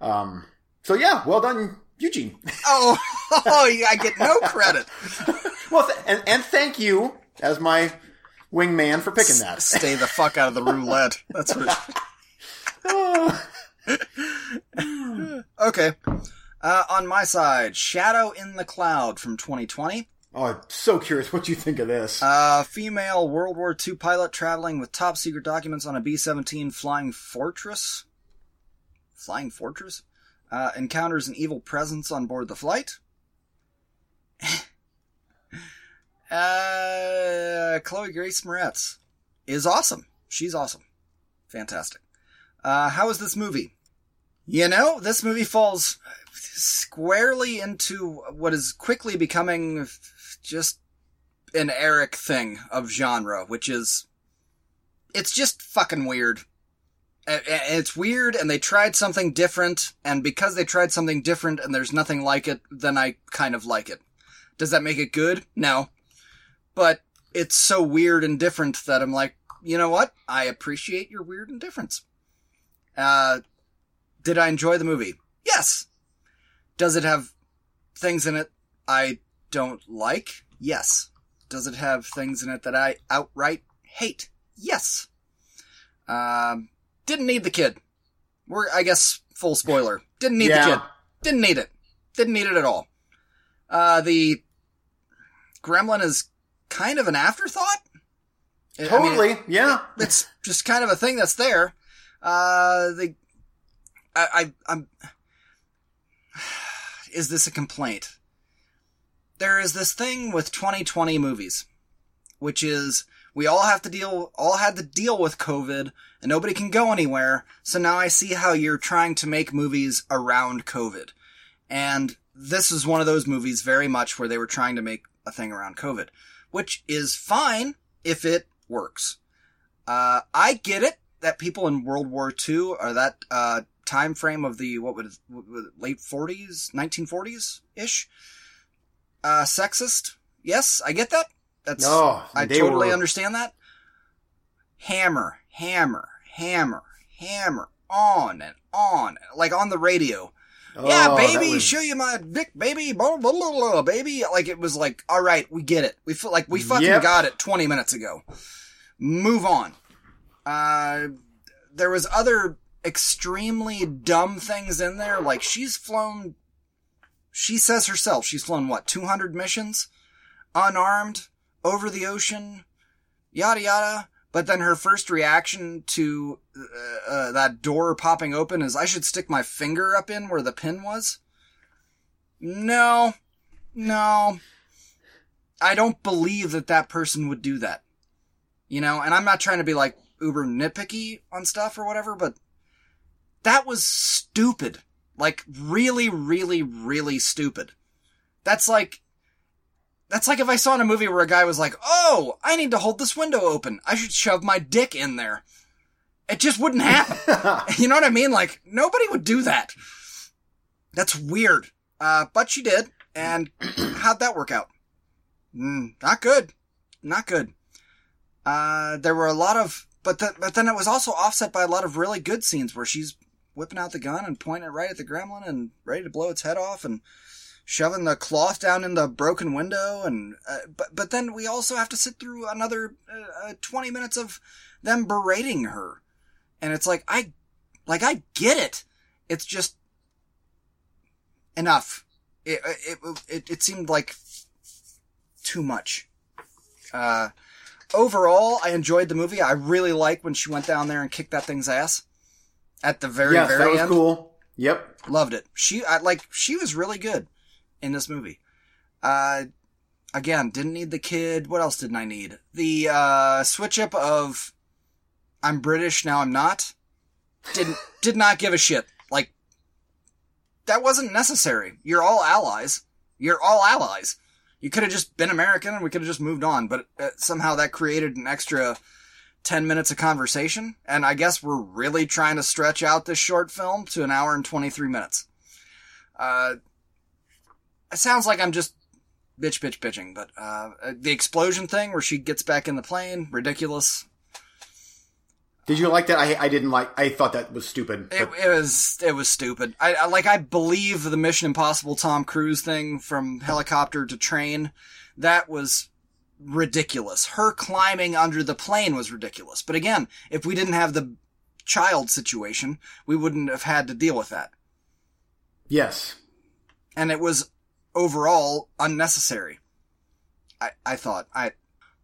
S1: Um, so yeah, well done, Eugene.
S2: Oh, oh, I get no credit.
S1: well, th- and and thank you as my wingman for picking that.
S2: Stay the fuck out of the roulette. That's what. okay. Uh, on my side, Shadow in the Cloud from 2020.
S1: Oh, I'm so curious what you think of this.
S2: Uh, female World War II pilot traveling with top secret documents on a B 17 Flying Fortress. Flying Fortress? Uh, encounters an evil presence on board the flight. uh, Chloe Grace Moretz is awesome. She's awesome. Fantastic. Uh, how is this movie? You know, this movie falls squarely into what is quickly becoming just an Eric thing of genre, which is it's just fucking weird. It's weird, and they tried something different, and because they tried something different and there's nothing like it, then I kind of like it. Does that make it good? No. But it's so weird and different that I'm like, you know what? I appreciate your weird and difference. Uh, did I enjoy the movie? Yes. Does it have things in it I don't like? Yes. Does it have things in it that I outright hate? Yes. Um, didn't need the kid. We're, I guess, full spoiler. Didn't need
S1: Yeah.
S2: the kid. Didn't need it. Didn't need it at all. Uh, the gremlin is kind of an afterthought. I- I mean,
S1: totally, yeah.
S2: it's just kind of a thing that's there. Uh, the, I, I, I'm, is this a complaint? There is this thing with 2020 movies, which is we all have to deal, all had to deal with COVID and nobody can go anywhere. So now I see how you're trying to make movies around COVID. And this is one of those movies very much where they were trying to make a thing around COVID, which is fine if it works. Uh, I get it that people in World War II or that uh, time frame of the what would late 40s, 1940s ish, uh, sexist. Yes, I get that. That's
S1: Oh,
S2: I totally
S1: were-
S2: understand that. Hammer, hammer, hammer, hammer, on and on, like on the radio. yeah,
S1: Oh, that
S2: baby,
S1: was-
S2: show you my dick, baby, blah, blah, blah, blah, baby. Like it was like, all right, we get it. We feel like we fucking
S1: Yep.
S2: got it 20 minutes ago. Move on. Uh, there was other extremely dumb things in there. Like she's flown, she says herself, she's flown what, 200 missions? Unarmed, over the ocean, yada yada. But then her first reaction to uh, uh, that door popping open is, I should stick my finger up in where the pin was. No, no. I don't believe that that person would do that. You know, and I'm not trying to be like uber nitpicky on stuff or whatever, but that was stupid. Like really, really, really stupid. That's like, that's like if I saw in a movie where a guy was like, "Oh, I need to hold this window open. I should shove my dick in there." It just wouldn't happen. you know what I mean? Like nobody would do that. That's weird. Uh, but she did, and how'd that work out? Mm, not good. Not good. Uh, there were a lot of, but the, but then it was also offset by a lot of really good scenes where she's whipping out the gun and pointing it right at the gremlin and ready to blow its head off and shoving the cloth down in the broken window and uh, but but then we also have to sit through another uh, uh, 20 minutes of them berating her And it's like, I, like, I get it. It's just enough. It, it, it, it seemed like too much. Uh, overall, I enjoyed the movie. I really like when she went down there and kicked that thing's ass at the very,
S1: yes,
S2: very
S1: that was
S2: end.
S1: cool. Yep.
S2: Loved it. She, I like, she was really good in this movie. Uh, again, didn't need the kid. What else didn't I need? The, uh, switch up of I'm British, now I'm not. Didn't, did not give a shit. Like, that wasn't necessary. You're all allies. You're all allies. You could have just been American and we could have just moved on, but uh, somehow that created an extra 10 minutes of conversation. And I guess we're really trying to stretch out this short film to an hour and 23 minutes. Uh, it sounds like I'm just bitch, bitch, bitching, but, uh, the explosion thing where she gets back in the plane, ridiculous.
S1: Did you like that? I I didn't like. I thought that was stupid.
S2: It, it was it was stupid. I, I like I believe the Mission Impossible Tom Cruise thing from helicopter to train. That was ridiculous. Her climbing under the plane was ridiculous. But again, if we didn't have the child situation, we wouldn't have had to deal with that.
S1: yes.
S2: And it was overall unnecessary. I I thought I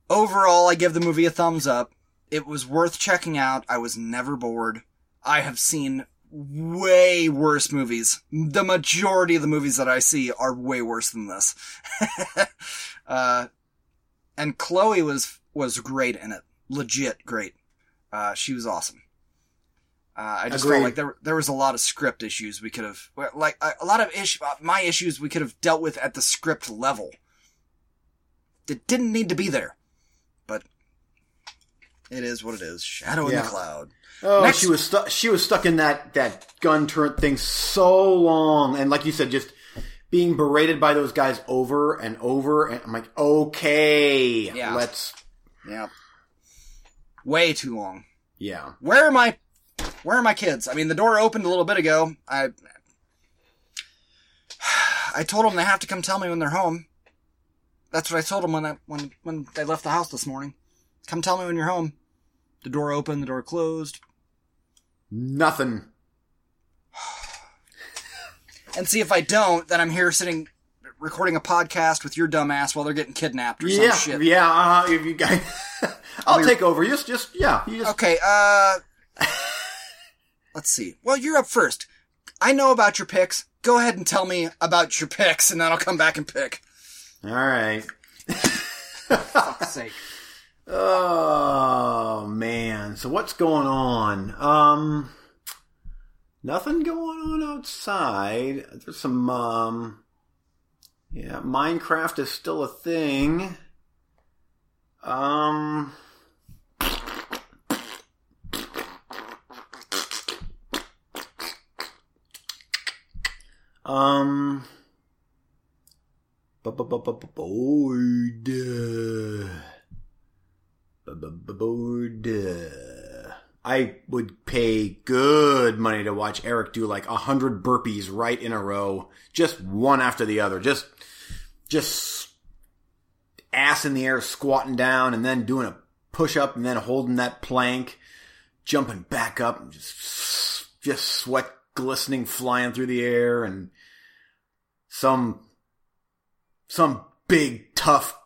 S2: overall I give the movie a thumbs up. It was worth checking out. I was never bored. I have seen way worse movies. The majority of the movies that I see are way worse than this. uh, and Chloe was, was great in it. Legit great. Uh, she was awesome. Uh, I just
S1: Agreed.
S2: felt like there, there was a lot of script issues we could have, like, a, a lot of issue, uh, my issues we could have dealt with at the script level. That didn't need to be there. But it is what it is. Shadow in the cloud.
S1: Oh,
S2: Next-
S1: she was stuck. She was stuck in that that gun turret thing so long, and like you said, just being berated by those guys over and over. And I'm like, okay,
S2: Yeah.
S1: let's,
S2: Yeah. Way too long.
S1: yeah,
S2: Where are my where are my kids? I mean, the door opened a little bit ago. I I told them they have to come tell me when they're home. That's what I told them when I, when when they left the house this morning. Come tell me when you're home. The door opened, the door closed.
S1: nothing.
S2: And see if I don't, then I'm here sitting recording a podcast with your dumb ass while they're getting kidnapped or
S1: Yeah,
S2: some shit.
S1: yeah. Uh, if you guys, I'll
S2: be-
S1: take over. Just, just yeah. Just
S2: Okay, uh let's see. Well, you're up first. I know about your picks. Go ahead and tell me about your picks and then I'll come back and pick.
S1: all right.
S2: Fuck's sake.
S1: Oh man. So what's going on? Um nothing going on outside. There's some um yeah, Minecraft is still a thing. Um Um bored. bored. I would pay good money to watch Eric do like a hundred burpees right in a row, just one after the other, just, just ass in the air, squatting down, and then doing a push up, and then holding that plank, jumping back up, and just, just sweat glistening, flying through the air, and some, some big tough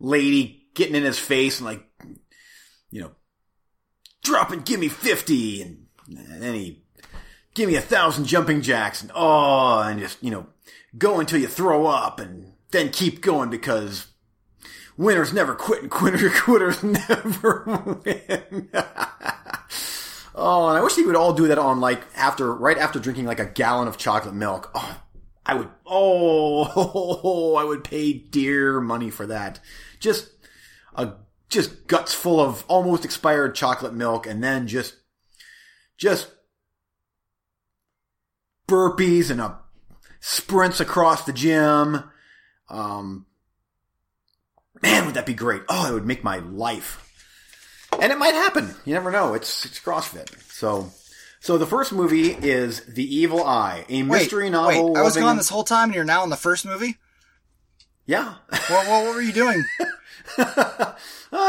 S1: lady getting in his face and like, you know, drop and give me 50 and, then he give me a thousand jumping jacks and oh, and just, you know, go until you throw up and then keep going because winners never quit and quitter, quitters never win. oh, and I wish they would all do that on like after, right after drinking like a gallon of chocolate milk. Oh, I would, oh, I would pay dear money for that. Just a, just guts full of almost expired chocolate milk and then just, just burpees and a sprints across the gym. Um, man, would that be great? Oh, it would make my life. And it might happen. You never know. It's, it's CrossFit. So, so the first movie is The Evil Eye, a mystery
S2: wait,
S1: novel.
S2: Wait, I was
S1: loving-
S2: gone this whole time and you're now in the first movie?
S1: Yeah.
S2: What, what, what were you doing?
S1: uh,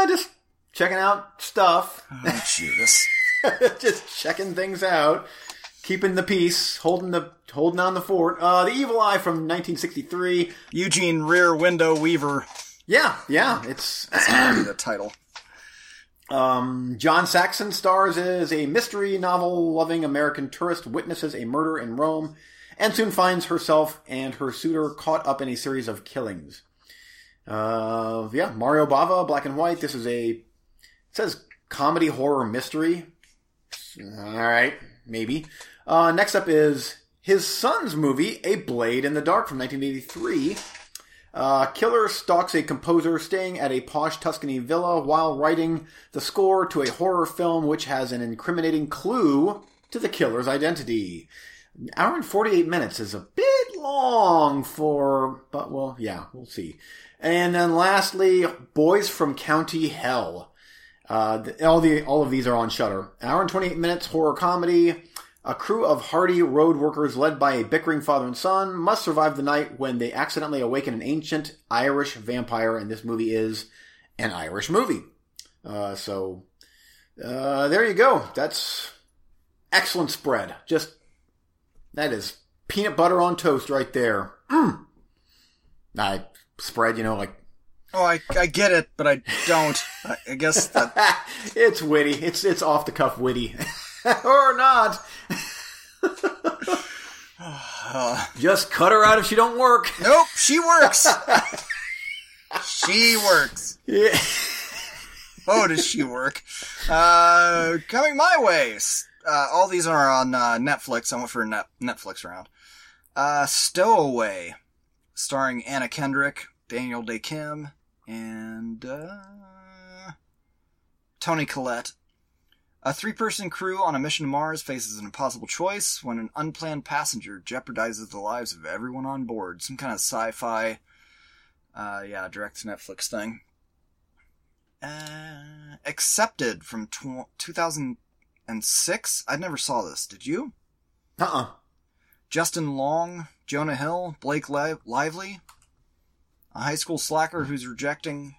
S1: just checking out stuff.
S2: oh, Judas.
S1: just checking things out, keeping the peace, holding the holding on the fort. Uh, the Evil Eye from 1963.
S2: Eugene Rear Window Weaver.
S1: Yeah, yeah, it's
S2: the title.
S1: Um, John Saxon stars as a mystery novel loving American tourist witnesses a murder in Rome and soon finds herself and her suitor caught up in a series of killings. Uh, yeah, Mario Bava, black and white. This is a, says comedy horror mystery. Alright, maybe. Uh, next up is his son's movie, A Blade in the Dark from 1983. Uh, Killer stalks a composer staying at a posh Tuscany villa while writing the score to a horror film which has an incriminating clue to the killer's identity. Hour and 48 minutes is a bit long for, but well, yeah, we'll see. And then lastly, Boys from County Hell. Uh, the- all the all of these are on Shudder. Hour and 28 minutes horror comedy. A crew of hardy road workers led by a bickering father and son must survive the night when they accidentally awaken an ancient Irish vampire, and this movie is an Irish movie. Uh, so, uh, there you go. That's excellent spread. Just, that is peanut butter on toast right there. Mm. I spread, you know, like,
S2: Oh, I, I get it, but I don't. I, guess that.
S1: it's witty. It's, it's off the cuff witty. or not.
S2: Uh,
S1: Just cut her out if she don't work.
S2: nope, she works. she works.
S1: Yeah.
S2: Oh, does she work? Uh, coming my way. Uh, all these are on uh, Netflix. I went for a net- Netflix round. Uh, Stowaway, starring Anna Kendrick, Daniel Dae Kim, and uh, Toni Collette. A three-person crew on a mission to Mars faces an impossible choice when an unplanned passenger jeopardizes the lives of everyone on board. Some kind of sci-fi, uh, yeah, direct to Netflix thing. Uh, accepted from tw- 2006. I never saw this. Did you?
S1: Uh-uh.
S2: Justin Long, Jonah Hill, Blake Li- Lively, a high school slacker who's rejecting.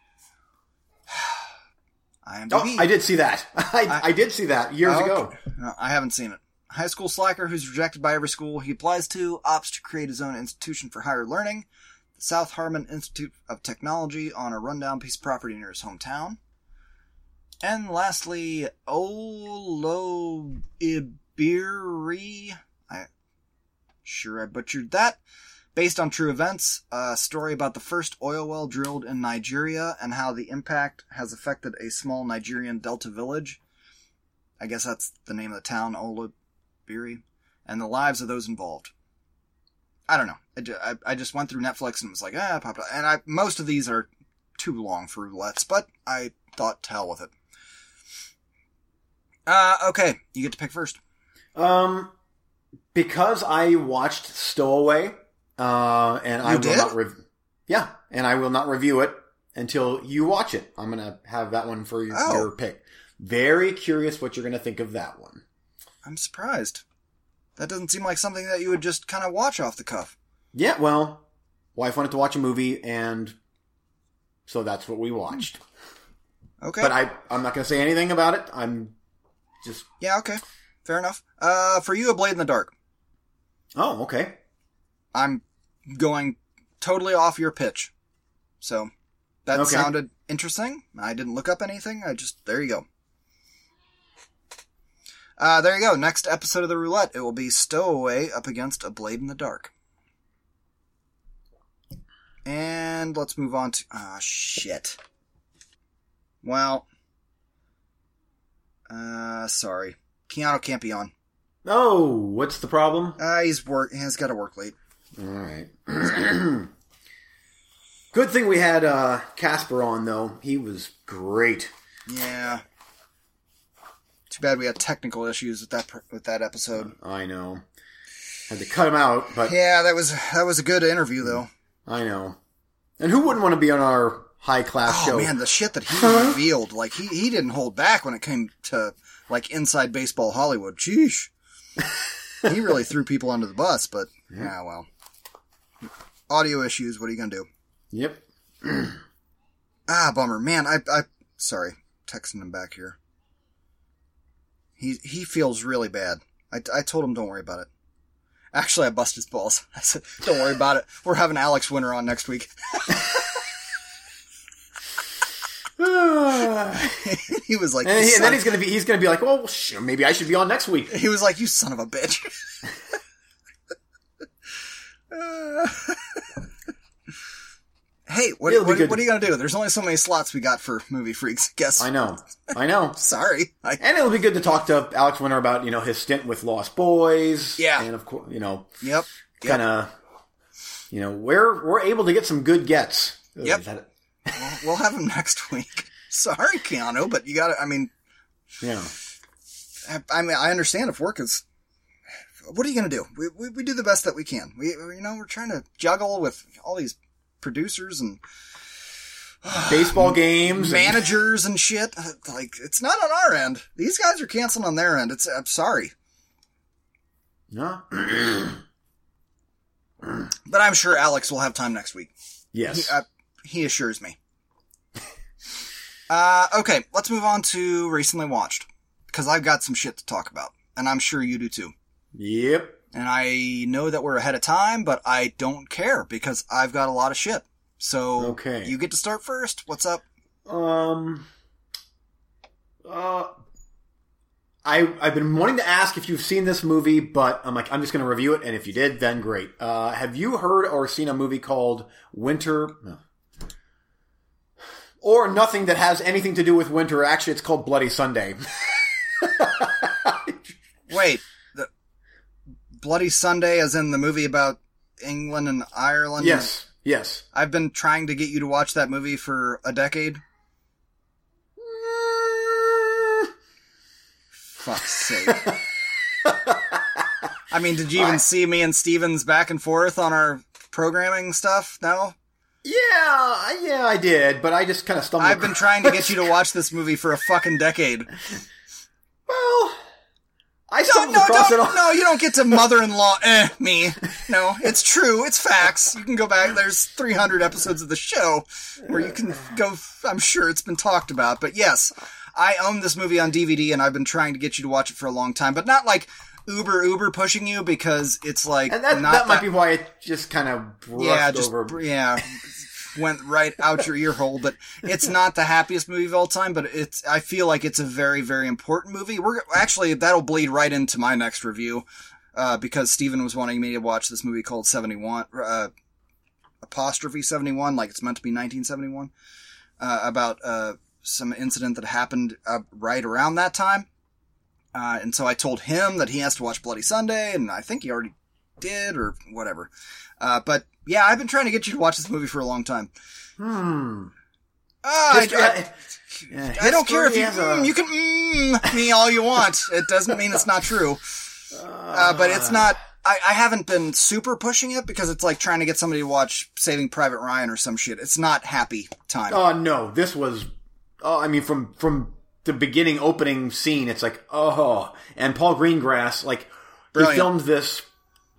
S2: IMDb.
S1: Oh, I did see that. I, I, did see that years
S2: Oh,
S1: ago.
S2: okay. No, I haven't seen it. High school slacker who's rejected by every school he applies to opts to create his own institution for higher learning, the South Harmon Institute of Technology, on a rundown piece of property near his hometown. And lastly, Olo Ibiri. I sure I butchered that. Based on true events, a story about the first oil well drilled in Nigeria and how the impact has affected a small Nigerian delta village. I guess that's the name of the town, Olabiri, and the lives of those involved. I don't know. I, I, just went through Netflix and was like, ah, popped up. And I, most of these are too long for roulettes, but I thought to hell with it. Uh, okay, you get to pick first.
S1: Um, because I watched Stowaway, uh, and I
S2: You
S1: will
S2: did?
S1: not rev- yeah, and I will not review it until you watch it. I'm gonna have that one for your,
S2: Oh.
S1: your pick. Very curious what you're gonna think of that one.
S2: I'm surprised. That doesn't seem like something that you would just kind of watch off the cuff.
S1: Yeah, well, wife wanted to watch a movie, and so that's what we watched.
S2: Okay.
S1: But I, I'm not gonna say anything about it. I'm just,
S2: yeah, okay. Fair enough. Uh, for you, A Blade in the Dark.
S1: oh, okay.
S2: I'm going totally off your pitch. So that
S1: Okay.
S2: sounded interesting. I didn't look up anything. I just there you go. Uh, there you go. Next episode of the roulette, it will be Stowaway up against a Blade in the Dark. And let's move on to ah shit. Well, uh, sorry, Keanu can't be on.
S1: Oh, what's the problem?
S2: Uh, he's work. He's got to work late.
S1: All right. Good thing we had uh, Casper on, though. He was great.
S2: Yeah. Too bad we had technical issues with that per- with that episode.
S1: I know. Had to cut him out, but
S2: Yeah, that was that was a good interview though.
S1: I know. And who wouldn't want to be on our high class
S2: Oh
S1: show?
S2: man, the shit that he revealed, like he he didn't hold back when it came to like inside baseball Hollywood. Sheesh. he really threw people under the bus, but yeah, well. Audio issues, what are you gonna do?
S1: Yep.
S2: Ah, bummer. Man, I I sorry, texting him back here. He he feels really bad. I, I told him don't worry about it. Actually, I busted his balls. I said, "Don't worry about it. We're having Alex Winter on next week." he was like,
S1: And, he- and then he's gonna be he's gonna be like, well, sh- maybe I should be on next week.
S2: He was like, "You son of a bitch." Hey, what, what, what are you gonna do? There's only so many slots we got for movie freaks. Guess.
S1: I know, I know.
S2: Sorry. I,
S1: And it'll be good to talk to Alex Winter about you know his stint with Lost Boys.
S2: Yeah.
S1: and of course you know
S2: yep. Yep.
S1: kind of you know we're we're able to get some good gets.
S2: Yep.
S1: Is that it?
S2: We'll, we'll have him next week. Sorry, Keanu, but you got to I mean,
S1: Yeah.
S2: I, I mean, I understand if work is. What are you gonna do? We, we we do the best that we can. We you know we're trying to juggle with all these producers and
S1: Baseball games.
S2: managers and shit. Uh, Like it's not on our end. These guys are canceling on their end. It's I'm sorry,
S1: No.
S2: but I'm sure Alex will have time next week. He,
S1: yes.
S2: uh, he assures me. Uh, okay, let's move on to recently watched because I've got some shit to talk about, and I'm sure you do too.
S1: yep.
S2: And I know that we're ahead of time, but I don't care because I've got a lot of shit. So
S1: Okay.
S2: you get to start first. What's up?
S1: Um. Uh. I I've been wanting to ask if you've seen this movie, but I'm like I'm just going to review it, and if you did, then great. Uh, have you heard or seen a movie called Winter? No. Or nothing that has anything to do with winter. Actually, it's called Bloody Sunday.
S2: Wait, the Bloody Sunday, is in the movie about England and Ireland.
S1: yes, yes.
S2: I've been trying to get you to watch that movie for a decade. Fuck's sake. I mean, did you even see me and Stevens back and forth on our programming stuff? No?
S1: Yeah, yeah, I did, but I just kind of stumbled.
S2: I've been trying to get you to watch this movie for a fucking decade.
S1: Well, I
S2: No,
S1: stumbled
S2: no,
S1: across it.
S2: don't,
S1: on-
S2: no, you don't get to mother-in-law, eh, me. No, it's true, it's facts. You can go back, there's 300 episodes of the show where you can go, I'm sure it's been talked about, but yes, I own this movie on DVD and I've been trying to get you to watch it for a long time, but not like uber, uber pushing you because it's like
S1: And that,
S2: not
S1: that might be why it just kind of
S2: yeah, just
S1: over.
S2: yeah, went right out your ear hole. But it's not the happiest movie of all time. But it's I feel like it's a very very important movie. We're actually that'll bleed right into my next review uh, because Steven was wanting me to watch this movie called Seventy One uh, apostrophe Seventy One, like it's meant to be nineteen seventy one, uh, about uh, some incident that happened uh, right around that time. Uh, and so I told him that he has to watch Bloody Sunday, and I think he already did or whatever. Uh, but yeah, I've been trying to get you to watch this movie for a long time.
S1: Hmm.
S2: Uh, I,
S1: History-
S2: I,
S1: yeah,
S2: I don't care if you
S1: a-
S2: mm, you can mm me all you want. It doesn't mean it's not true. Uh, but it's not. I, I haven't been super pushing it because it's like trying to get somebody to watch Saving Private Ryan or some shit. It's not happy time.
S1: Oh no, this was. Oh, I mean, from from the beginning opening scene, it's like oh, and Paul Greengrass, like
S2: Brilliant.
S1: he filmed this,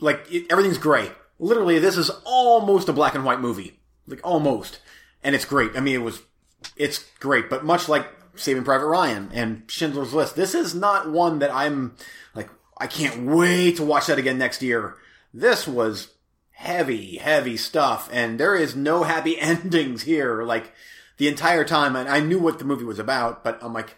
S1: like it, everything's gray. Literally, this is almost a black and white movie, like almost, and it's great. I mean, it was, it's great, but much like Saving Private Ryan and Schindler's List, this is not one that I'm like I can't wait to watch that again next year. This was heavy, heavy stuff, and there is no happy endings here. Like the entire time, and I knew what the movie was about, but I'm like, like,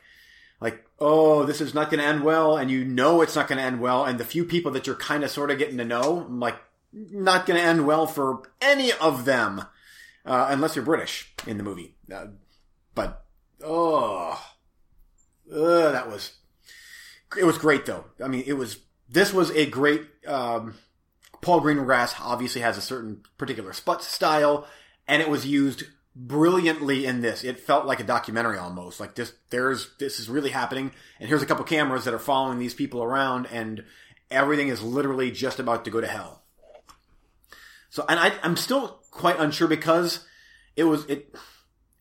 S1: oh, this is not going to end well, and you know it's not going to end well, and the few people that you're kind of sort of getting to know, I'm like, not going to end well for any of them, uh, unless you're British in the movie. Uh, but oh, uh, that was it was great though. I mean, it was this was a great. Um, Paul Greengrass obviously has a certain particular style, and it was used brilliantly in this. It felt like a documentary almost. Like this, there's this is really happening, and here's a couple cameras that are following these people around, and everything is literally just about to go to hell. So, and I, I'm still quite unsure because it was it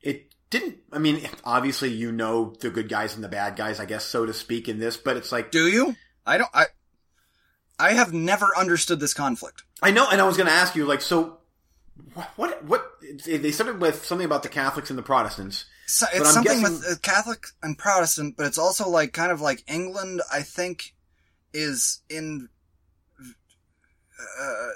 S1: it didn't. I mean, obviously you know the good guys and the bad guys, I guess so to speak, in this, but it's like
S2: Do you? I don't. I I have never understood this conflict.
S1: I know, and I was going to ask you, like, so what, what? They started with something about the Catholics and the Protestants.
S2: So it's something
S1: guessing-
S2: with uh, Catholic and Protestant, but it's also like kind of like England. I think is in uh,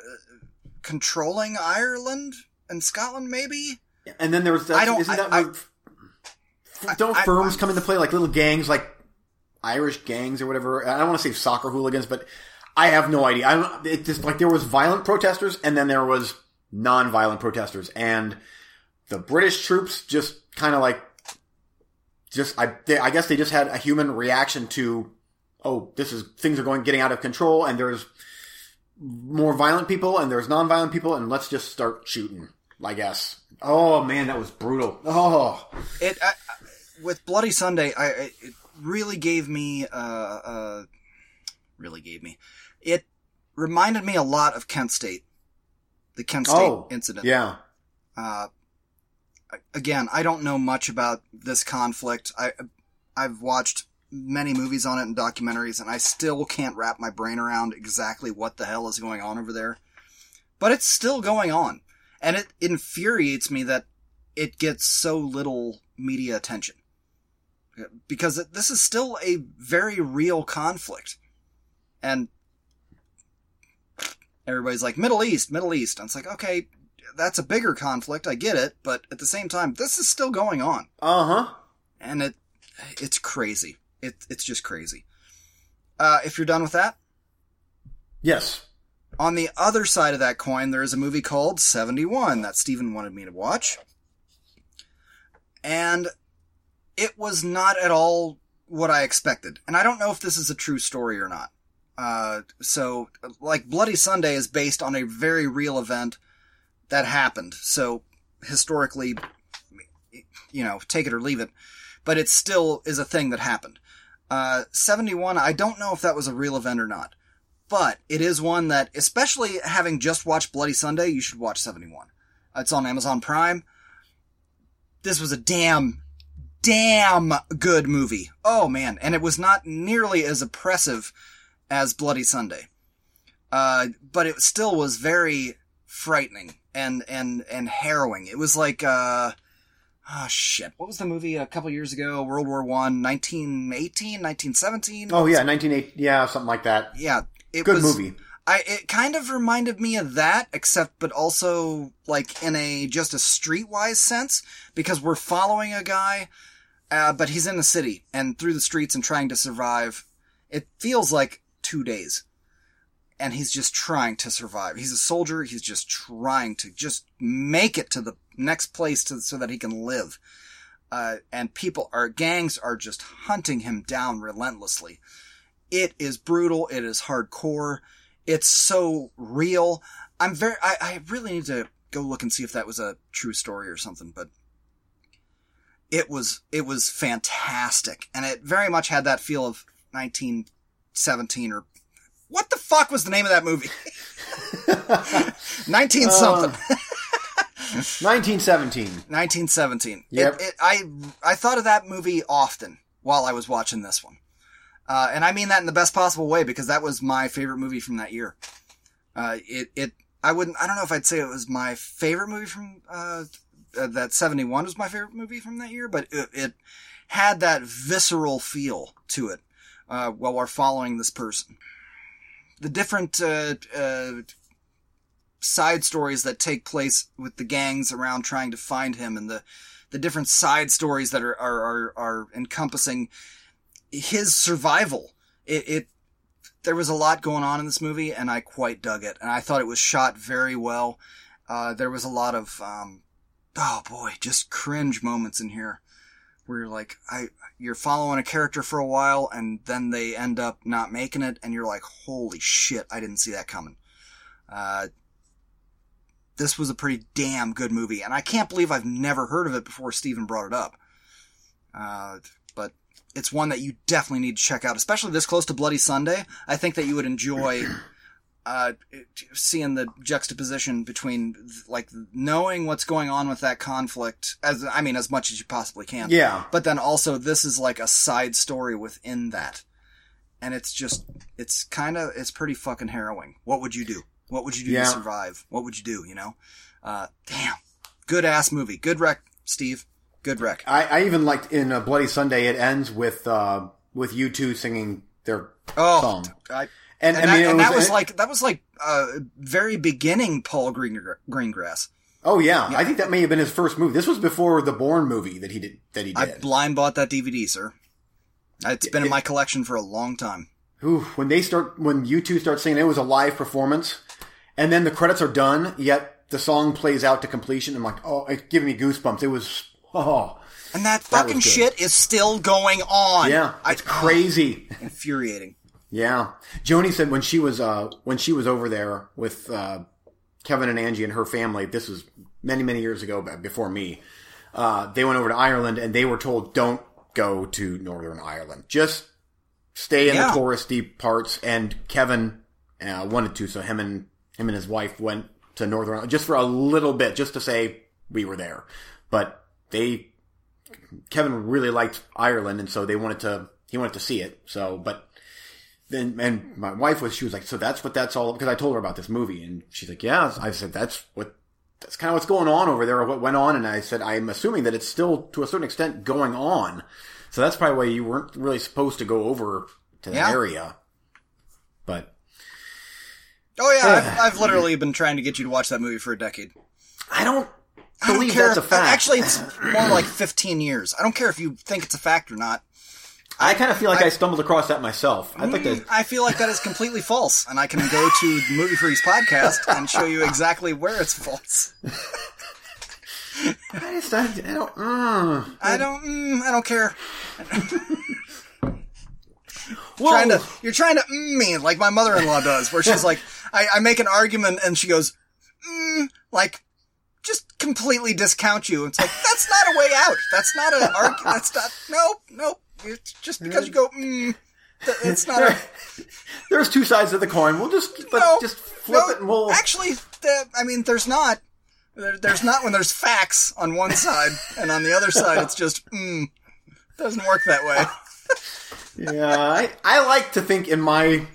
S2: controlling Ireland and Scotland, maybe.
S1: And then there was that.
S2: I don't-
S1: Isn't
S2: I-
S1: that
S2: I-
S1: where- don't
S2: I-
S1: firms
S2: I-
S1: come into play like little gangs, like Irish gangs or whatever? I don't want to say soccer hooligans, but I have no idea. I don't, it just like there was violent protesters, and then there was non-violent protesters, and the British troops just kind of like just I they, I guess they just had a human reaction to oh this is things are going getting out of control, and there's more violent people and there's non-violent people, and let's just start shooting. I guess. Oh man, that was brutal. Oh,
S2: It I, with Bloody Sunday, I, I it really gave me uh uh really gave me it reminded me a lot of Kent State, the Kent State
S1: oh,
S2: incident.
S1: Yeah,
S2: Uh, again, I don't know much about this conflict. I I've watched many movies on it and documentaries, and I still can't wrap my brain around exactly what the hell is going on over there. But it's still going on, and it infuriates me that it gets so little media attention because this is still a very real conflict, and everybody's like Middle East, Middle East. And it's like, okay, that's a bigger conflict. I get it, but at the same time, this is still going on,
S1: uh huh.
S2: and it it's crazy. It it's just crazy. Uh, if you're done with that,
S1: Yes.
S2: on the other side of that coin, there is a movie called 71 that Steven wanted me to watch. And it was not at all what I expected. And I don't know if this is a true story or not. Uh, so, like, Bloody Sunday is based on a very real event that happened. So, historically, you know, take it or leave it. But it still is a thing that happened. Uh, 71, I don't know if that was a real event or not but it is one that, especially having just watched Bloody Sunday, you should watch 71. It's on Amazon Prime. This was a damn, damn good movie. Oh man. And it was not nearly as oppressive as Bloody Sunday. Uh, but it still was very frightening and, and, and harrowing. It was like, uh, oh shit. What was the movie a couple years ago? World War One, 1918, 1917?
S1: Oh yeah, nineteen eight. Yeah, something like that.
S2: Yeah. It
S1: Good
S2: was,
S1: movie.
S2: I it kind of reminded me of that, except but also like in a just a streetwise sense because we're following a guy, uh, but he's in the city and through the streets and trying to survive. It feels like two days, and he's just trying to survive. He's a soldier. He's just trying to just make it to the next place to, so that he can live. Uh, and people are gangs are just hunting him down relentlessly. It is brutal. It is hardcore. It's so real. I'm very, I, I really need to go look and see if that was a true story or something, but it was, it was fantastic. And it very much had that feel of 1917 or what the fuck was the name of that movie? 19 something.
S1: Nineteen seventeen.
S2: 1917.
S1: Yep.
S2: It, it, I I thought of that movie often while I was watching this one, uh, and I mean that in the best possible way because that was my favorite movie from that year. Uh, it it I wouldn't I don't know if I'd say it was my favorite movie from uh, uh, that 71 was my favorite movie from that year, but it, it had that visceral feel to it uh, while we're following this person. The different uh, uh, side stories that take place with the gangs around trying to find him and the the different side stories that are are are, are encompassing his survival it, it there was a lot going on in this movie and I quite dug it and I thought it was shot very well uh, there was a lot of um, oh boy just cringe moments in here where you're like I you're following a character for a while and then they end up not making it and you're like holy shit I didn't see that coming uh, this was a pretty damn good movie, and I can't believe I've never heard of it before Steven brought it up. Uh, but it's one that you definitely need to check out, especially this close to Bloody Sunday. I think that you would enjoy uh, seeing the juxtaposition between like knowing what's going on with that conflict, as I mean, as much as you possibly can.
S1: Yeah.
S2: But then also, this is like a side story within that, and it's just it's kind of it's pretty fucking harrowing. What would you do? What would you do
S1: Yeah.
S2: to survive? What would you do? You know, uh, damn, good ass movie, good rec, Steve. Good wreck.
S1: I, I even liked in uh, Bloody Sunday. It ends with uh, with U2 singing their
S2: Oh,
S1: song.
S2: I,
S1: And,
S2: and,
S1: I mean,
S2: that,
S1: it
S2: and that was
S1: it-
S2: like that was like uh, very beginning Paul Green, Greengrass.
S1: oh yeah, I think that may have been his first movie. This was before the Bourne movie that he did. That he did.
S2: I blind bought that DVD, sir. It's been in my collection for a long time.
S1: Ooh, when they start, when U2 start singing, it was a live performance, and then the credits are done. Yet the song plays out to completion. I'm like, oh, it's giving me goosebumps. It was, oh,
S2: And that fucking
S1: was
S2: shit is still going on.
S1: yeah,
S2: I-
S1: it's crazy.
S2: infuriating.
S1: Yeah, Joni said when she was uh when she was over there with uh Kevin and Angie and her family. This was many many years ago, before me. Uh, they went over to Ireland and they were told don't go to Northern Ireland. Just stay in
S2: Yeah.
S1: the touristy parts. And Kevin uh, wanted to, so him and him and his wife went to Northern Ireland just for a little bit, just to say we were there. But they Kevin really liked Ireland, and so they wanted to. He wanted to see it. So, but then, and my wife was. She was like, "So that's what that's all." Because I told her about this movie, and she's like, "Yeah." I said, "That's what. That's kind of what's going on over there. or What went on?" And I said, "I'm assuming that it's still to a certain extent going on. So that's probably why you weren't really supposed to go over to the
S2: Yeah.
S1: area." But
S2: Oh yeah, I've, I've literally been trying to get you to watch that movie for a decade.
S1: I don't
S2: I don't
S1: believe
S2: care.
S1: that's a fact.
S2: Actually, it's more like 15 years. I don't care if you think it's a fact or not.
S1: I kind of feel like I, stumbled across that myself. I'd like to.
S2: I feel like that is completely false, and I can go to the Movie Freaks podcast and show you exactly where it's false.
S1: I just. I, I don't. Mm.
S2: I don't. Mm, I don't care. Trying to, you're trying to mm me like my mother-in-law does, where she's like, I, I make an argument and she goes, mm, like, just completely discount you. It's like that's not a way out. That's not an argument. That's not. Nope, nope. It's just because you go, mm, it's not a.
S1: There's two sides of the coin. We'll just let's just flip
S2: no,
S1: it and we'll.
S2: Actually, the, I mean, there's not. There, there's not when there's facts on one side, and on the other side, it's just, mm, doesn't work that way.
S1: yeah, I, I like to think in my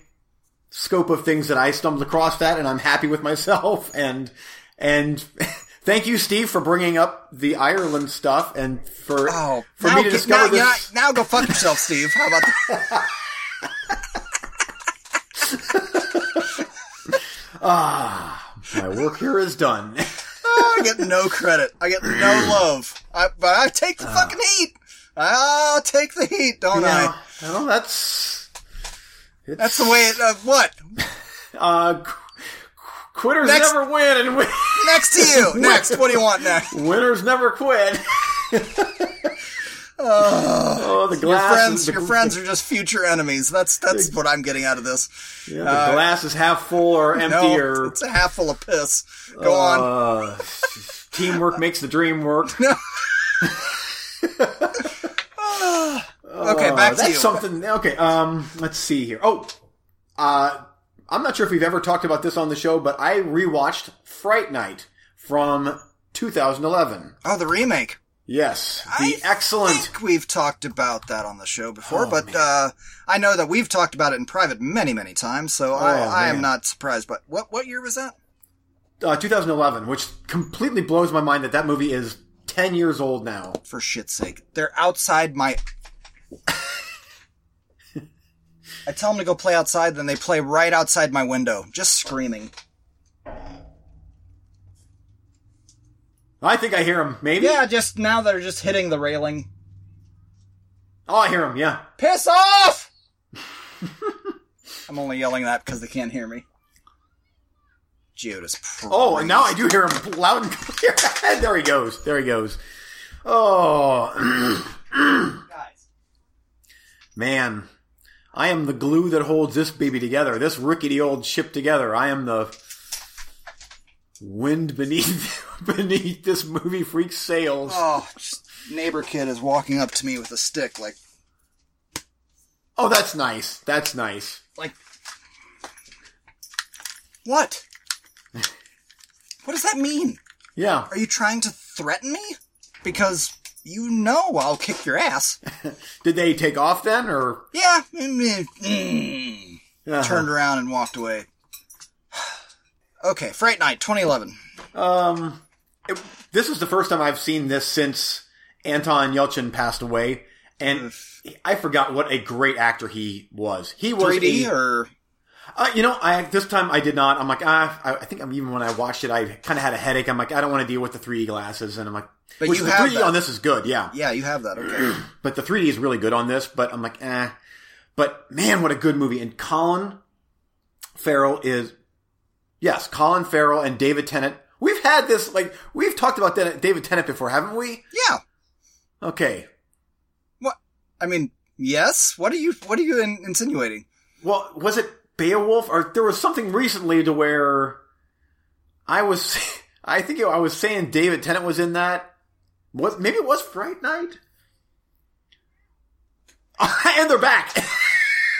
S1: scope of things that I stumbled across that, and I'm happy with myself. And and thank you, Steve, for bringing up the Ireland stuff and for
S2: Oh,
S1: for
S2: now
S1: me to discover
S2: now,
S1: this.
S2: Now, now go fuck yourself, Steve. How about that?
S1: Ah, my work here is done.
S2: I get no credit. I get no love. I, but I take the fucking heat. I'll take the heat, don't
S1: yeah,
S2: I?
S1: well, that's
S2: That's the way it. Uh, what?
S1: uh, quitters
S2: Next-
S1: never win, and win-
S2: Next to you. Next. What do you want next?
S1: winners never quit. oh, the
S2: Your friends,
S1: the,
S2: your friends are just future enemies. That's that's what I'm getting out of this.
S1: Yeah, the glass is half full or empty,
S2: No,
S1: or
S2: it's a half full of piss. Go on.
S1: Uh, teamwork makes the dream work.
S2: Okay,
S1: Uh,
S2: back to
S1: that's
S2: you.
S1: something. Okay, um, let's see here. Oh, uh, I'm not sure if we've ever talked about this on the show, but I rewatched Fright Night from 2011.
S2: Oh, the remake.
S1: Yes, the
S2: I
S1: excellent.
S2: think we've talked about that on the show before,
S1: Oh,
S2: but uh, I know that we've talked about it in private many, many times. So I,
S1: Oh,
S2: I am not surprised. But what what year was that?
S1: Uh, 2011, which completely blows my mind that that movie is 10 years old now.
S2: For shit's sake, they're outside my. I tell them to go play outside, then they play right outside my window, just screaming.
S1: I think I hear him. Maybe.
S2: Yeah, just now they're just hitting the railing.
S1: Oh, I hear him. Yeah.
S2: Piss off! I'm only yelling that because they can't hear me. Geoda's.
S1: Oh, and now I do hear him loud and clear. there he goes. There he goes. Oh,
S2: Guys.
S1: man. I am the glue that holds this baby together, this rickety old ship together. I am the wind beneath beneath this movie freak sails.
S2: Oh, neighbor kid is walking up to me with a stick, like,
S1: Oh, that's nice. That's nice.
S2: like, what? What does that mean?
S1: Yeah.
S2: Are you trying to threaten me? Because you know I'll kick your ass.
S1: Did they take off then, or
S2: Yeah. mm.
S1: Uh-huh.
S2: Turned around and walked away. Okay, Fright Night 2011.
S1: Um, it- this is the first time I've seen this since Anton Yelchin passed away, and I forgot what a great actor he was. He was
S2: 3D
S1: a-
S2: or
S1: uh, you know, I this time I did not. I'm like, ah, I, I think I'm, even when I watched it, I kind of had a headache. I'm like, I don't want to deal with the 3D glasses, and I'm like,
S2: But
S1: which
S2: you
S1: the
S2: have
S1: 3D
S2: that.
S1: on this is good, yeah.
S2: yeah, you have that. Okay.
S1: But the 3D is really good on this. But I'm like, eh. But man, what a good movie! And Colin Farrell is, yes, Colin Farrell and David Tennant. We've had this like we've talked about David Tennant before, haven't we?
S2: yeah.
S1: Okay.
S2: What? I mean, yes. What are you? What are you in, insinuating?
S1: Well, was it Beowulf or there was something recently to where I was, I think I was saying David Tennant was in that. Was maybe it was Fright Night, and they're back.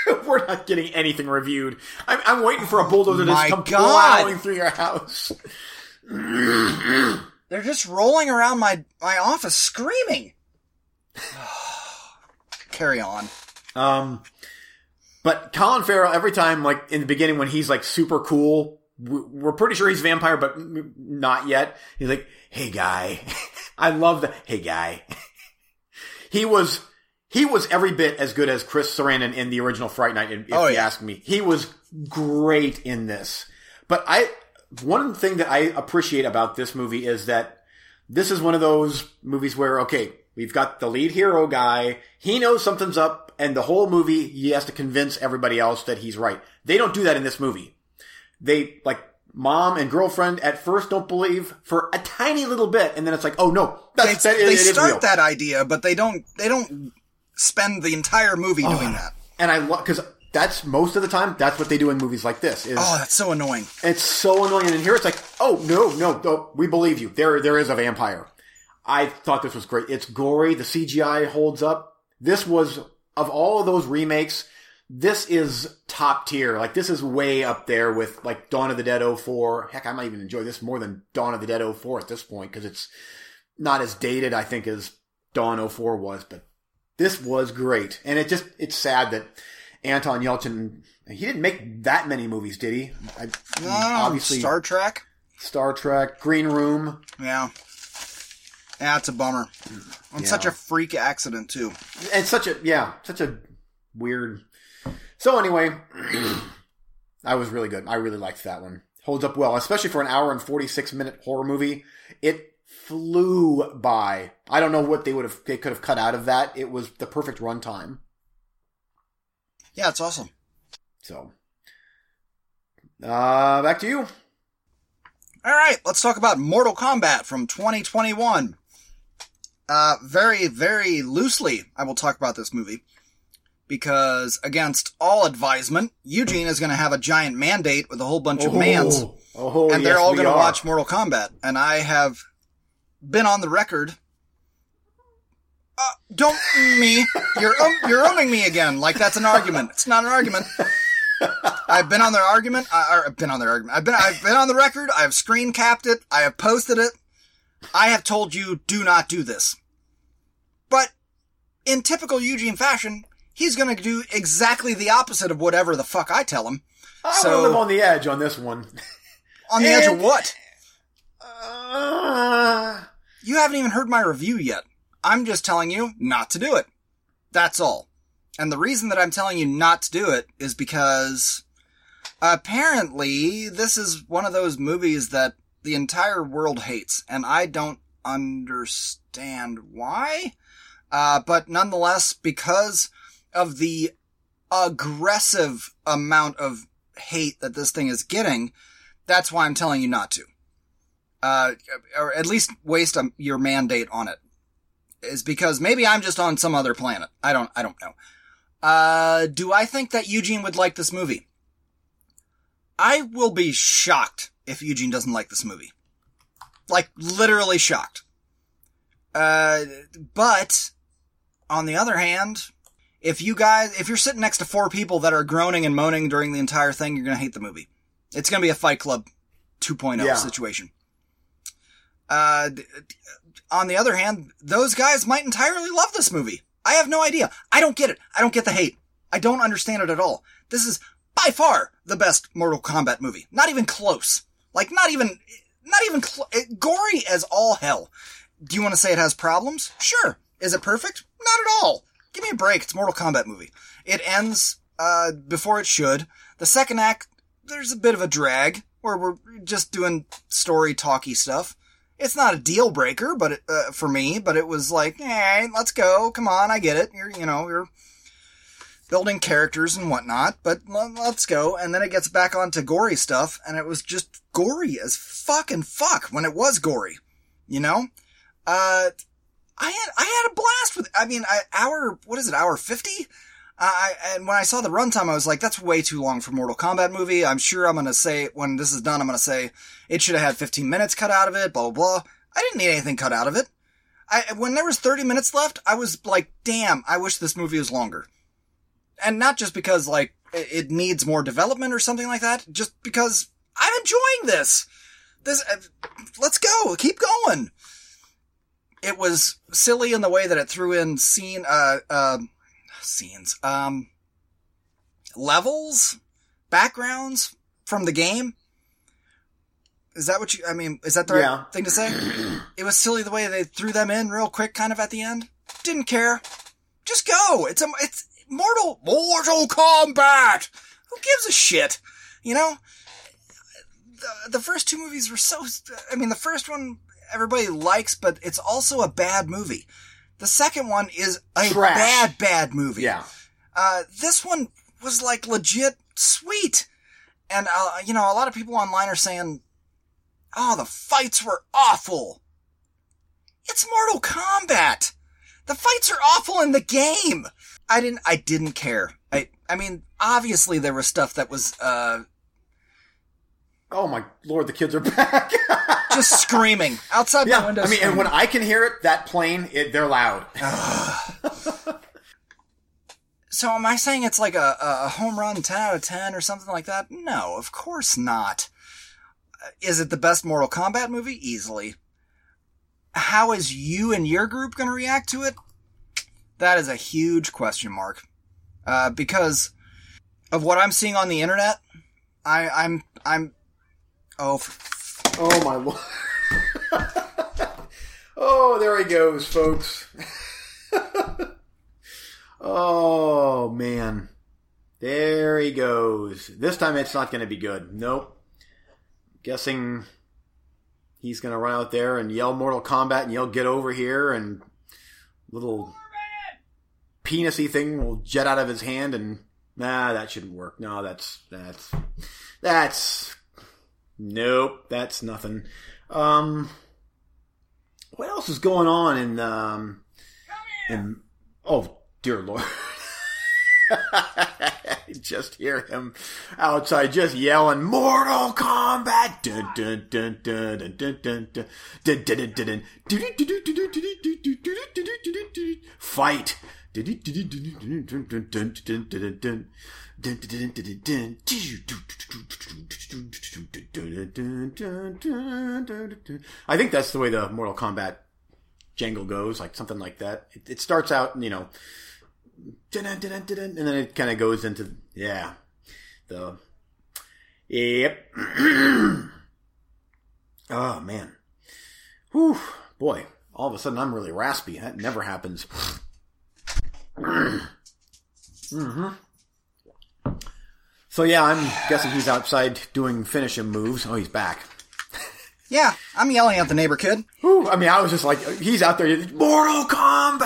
S1: We're not getting anything reviewed. I'm, I'm waiting for a bulldozer to just come
S2: God.
S1: plowing through your house.
S2: They're just rolling around my my office screaming. Carry on.
S1: Um, but Colin Farrell, every time, like in the beginning when he's like super cool, we- we're pretty sure he's a vampire, but not yet. He's like, "Hey guy," I love the "Hey guy." he was he was every bit as good as Chris Sarandon in the original Fright Night. If
S2: Oh,
S1: you
S2: yeah.
S1: ask me, he was great in this. But I one thing that I appreciate about this movie is that this is one of those movies where okay, we've got the lead hero guy. He knows something's up, and the whole movie he has to convince everybody else that he's right. They don't do that in this movie. They like mom and girlfriend at first don't believe for a tiny little bit, and then it's like, oh no,
S2: They,
S1: that,
S2: they
S1: it
S2: start that idea, but they don't. They don't spend the entire movie doing that.
S1: and I love because that's most of the time that's what they do in movies like this. Is
S2: Oh, that's so annoying.
S1: It's so annoying. And here it's like, oh no, no, no, we believe you. There, there is a vampire. I thought this was great. It's gory. The CGI holds up. This was of all of those remakes. This is top tier. Like this is way up there with like Dawn of the Dead 04. Heck, I might even enjoy this more than Dawn of the Dead 04 at this point because it's not as dated, I think, as Dawn 04 was. But this was great. And it just, it's sad that Anton Yelchin, he didn't make that many movies, did he? I,
S2: No,
S1: obviously,
S2: Star Trek.
S1: Star Trek, Green Room.
S2: Yeah. Yeah, it's a bummer. And such a freak accident too.
S1: And such a, yeah, such a weird. So anyway, I was really good. I really liked that one. Holds up well, especially for an hour and 46 minute horror movie. It flew by. I don't know what they would have, they could have cut out of that. It was the perfect runtime.
S2: Yeah, it's awesome.
S1: So, uh, back to you.
S2: All right, let's talk about Mortal Kombat from 2021. Uh, very, very loosely, I will talk about this movie because against all advisement, Eugene is going to have a giant mandate with a whole bunch of mans,
S1: Oh,
S2: and they're all going to watch Mortal Kombat. And I have been on the record. Uh, don't me. You're um, you're umming me again, like that's an argument. It's not an argument. I've been on their argument. I, I've been on their argument. I've been I've been on the record. I have screen capped it. I have posted it. I have told you do not do this. In typical Eugene fashion, he's going to do exactly the opposite of whatever the fuck I tell him.
S1: I'm
S2: so-
S1: gonna live on the edge on this one.
S2: On the edge of what?
S1: Uh,
S2: You haven't even heard my review yet. I'm just telling you not to do it. That's all. And the reason that I'm telling you not to do it is because apparently this is one of those movies that the entire world hates, and I don't understand why. Uh, but nonetheless, because of the aggressive amount of hate that this thing is getting, that's why I'm telling you not to uh, or at least waste um your mandate on it is because maybe I'm just on some other planet. I don't, I don't know. Uh, do I think that Eugene would like this movie? I will be shocked if Eugene doesn't like this movie. Like, literally shocked. Uh, but, on the other hand, if you guys, if you're sitting next to four people that are groaning and moaning during the entire thing, you're gonna hate the movie. It's gonna be a Fight Club 2.0
S1: Yeah.
S2: situation. Uh, on the other hand, those guys might entirely love this movie. I have no idea. I don't get it. I don't get the hate. I don't understand it at all. This is by far the best Mortal Kombat movie. Not even close. Like, not even, not even cl- gory as all hell. Do you want to say it has problems? Sure. Is it perfect? Not at all. Give me a break. It's Mortal Kombat movie. It ends uh, before it should. The second act, there's a bit of a drag where we're just doing story talky stuff. It's not a deal breaker, but it, uh, for me, but it was like, hey, let's go. Come on, I get it. You're, you know, you're building characters and whatnot, but let's go. And then it gets back onto gory stuff, and it was just gory as fucking fuck when it was gory. You know? Uh, I had, I had a blast with, I mean, I, hour, what is it, hour 50? I, and when I saw the runtime, I was like, that's way too long for Mortal Kombat movie. I'm sure I'm gonna say, when this is done, I'm gonna say, it should have had 15 minutes cut out of it, blah, blah, blah. I didn't need anything cut out of it. I, when there was 30 minutes left, I was like, damn, I wish this movie was longer. And not just because, like, it it needs more development or something like that, just because I'm enjoying this. This, uh, let's go, keep going. It was silly in the way that it threw in scene, uh, uh, scenes, um, levels, backgrounds from the game. Is that what you, I mean, is that the
S1: Yeah.
S2: right thing to say? it was silly the way they threw them in real quick, kind of at the end. Didn't care. Just go. It's a, it's Mortal, Mortal Kombat Who gives a shit? You know? The, the first two movies were so, I mean, the first one everybody likes, but it's also a bad movie. The second one is a
S1: Trash.
S2: bad, bad movie.
S1: Yeah.
S2: Uh, this one was like legit sweet. And, uh, you know, a lot of people online are saying, oh, the fights were awful. It's Mortal Kombat. The fights are awful in the game. I didn't, I didn't care. I, I mean, obviously there was stuff that was, uh,
S1: Oh my lord, the kids are back.
S2: just screaming outside my
S1: yeah,
S2: window.
S1: I mean, and when I can hear it, that plane, it, they're loud.
S2: So am I saying it's like a, a home run 10 out of 10 or something like that? No, of course not. Is it the best Mortal Kombat movie? Easily. How is you and your group going to react to it? That is a huge question mark. Uh, because of what I'm seeing on the internet, I, I'm, I'm, oh,
S1: Oh my lord. oh, there he goes, folks. oh man. There he goes. This time it's not going to be good. Nope. Guessing he's going to run out there and yell Mortal Kombat and yell get over here and little penisy thing will jet out of his hand and nah, that shouldn't work. No, that's that's that's Nope, that's nothing. Um, what else is going on in um, in oh dear lord. just hear him outside just yelling Mortal Kombat fight I think that's the way the Mortal Kombat jangle goes, like something like that. It, it starts out, you know, and then it kind of goes into yeah, the yep. oh man, whew, boy! All of a sudden, I'm really raspy. That never happens. hmm So yeah, I'm guessing he's outside doing finishing moves. Oh, he's back.
S2: yeah, I'm yelling at the neighbor kid.
S1: Whew, I mean, I was just like, he's out there. Mortal Kombat.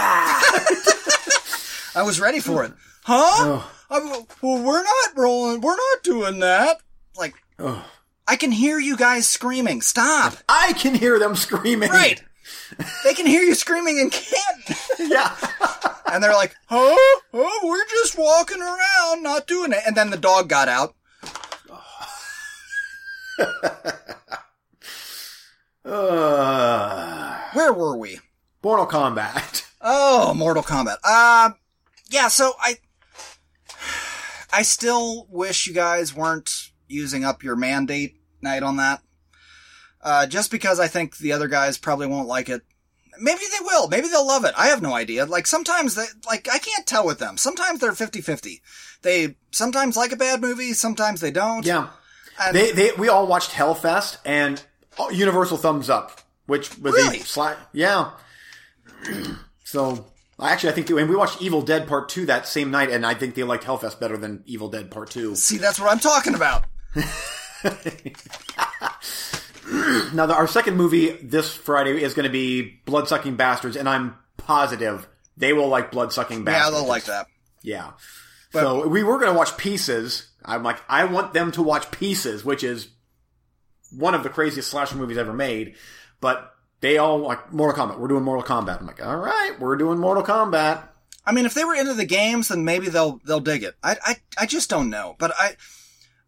S2: I was ready for it. Huh? Oh. I'm, well, we're not rolling. We're not doing that. Like,
S1: oh.
S2: I can hear you guys screaming. Stop.
S1: I can hear them screaming.
S2: Right. They can hear you screaming and can't.
S1: Yeah.
S2: And they're like, huh? Oh, we're just walking around, not doing it. And then the dog got out.
S1: uh,
S2: Where were we?
S1: Mortal Kombat.
S2: Oh, Mortal Kombat. Uh, yeah, so I, I still wish you guys weren't using up your mandate night on that. Uh, just because I think the other guys probably won't like it. Maybe they will. Maybe they'll love it. I have no idea. Like sometimes they, like, I can't tell with them. Sometimes they're 50-50. They sometimes like a bad movie, sometimes they don't.
S1: Yeah.
S2: And-
S1: They, they, we all watched Hellfest and Universal thumbs up which was
S2: Really?
S1: a yeah. so actually, I think and we watched Evil Dead Part Two that same night, and I think they liked Hellfest better than Evil Dead Part Two.
S2: See, that's what I'm talking about.
S1: Now, the, our second movie this Friday is going to be Bloodsucking Bastards, and I'm positive they will like Bloodsucking Bastards.
S2: Yeah, they'll like that.
S1: Yeah. so we were going to watch Pieces. I'm like, I want them to watch Pieces, which is one of the craziest slasher movies ever made. But they all like Mortal Kombat. We're doing Mortal Kombat. I'm like, all right, we're doing Mortal Kombat.
S2: I mean, if they were into the games, then maybe they'll they'll dig it. I I, I just don't know. But I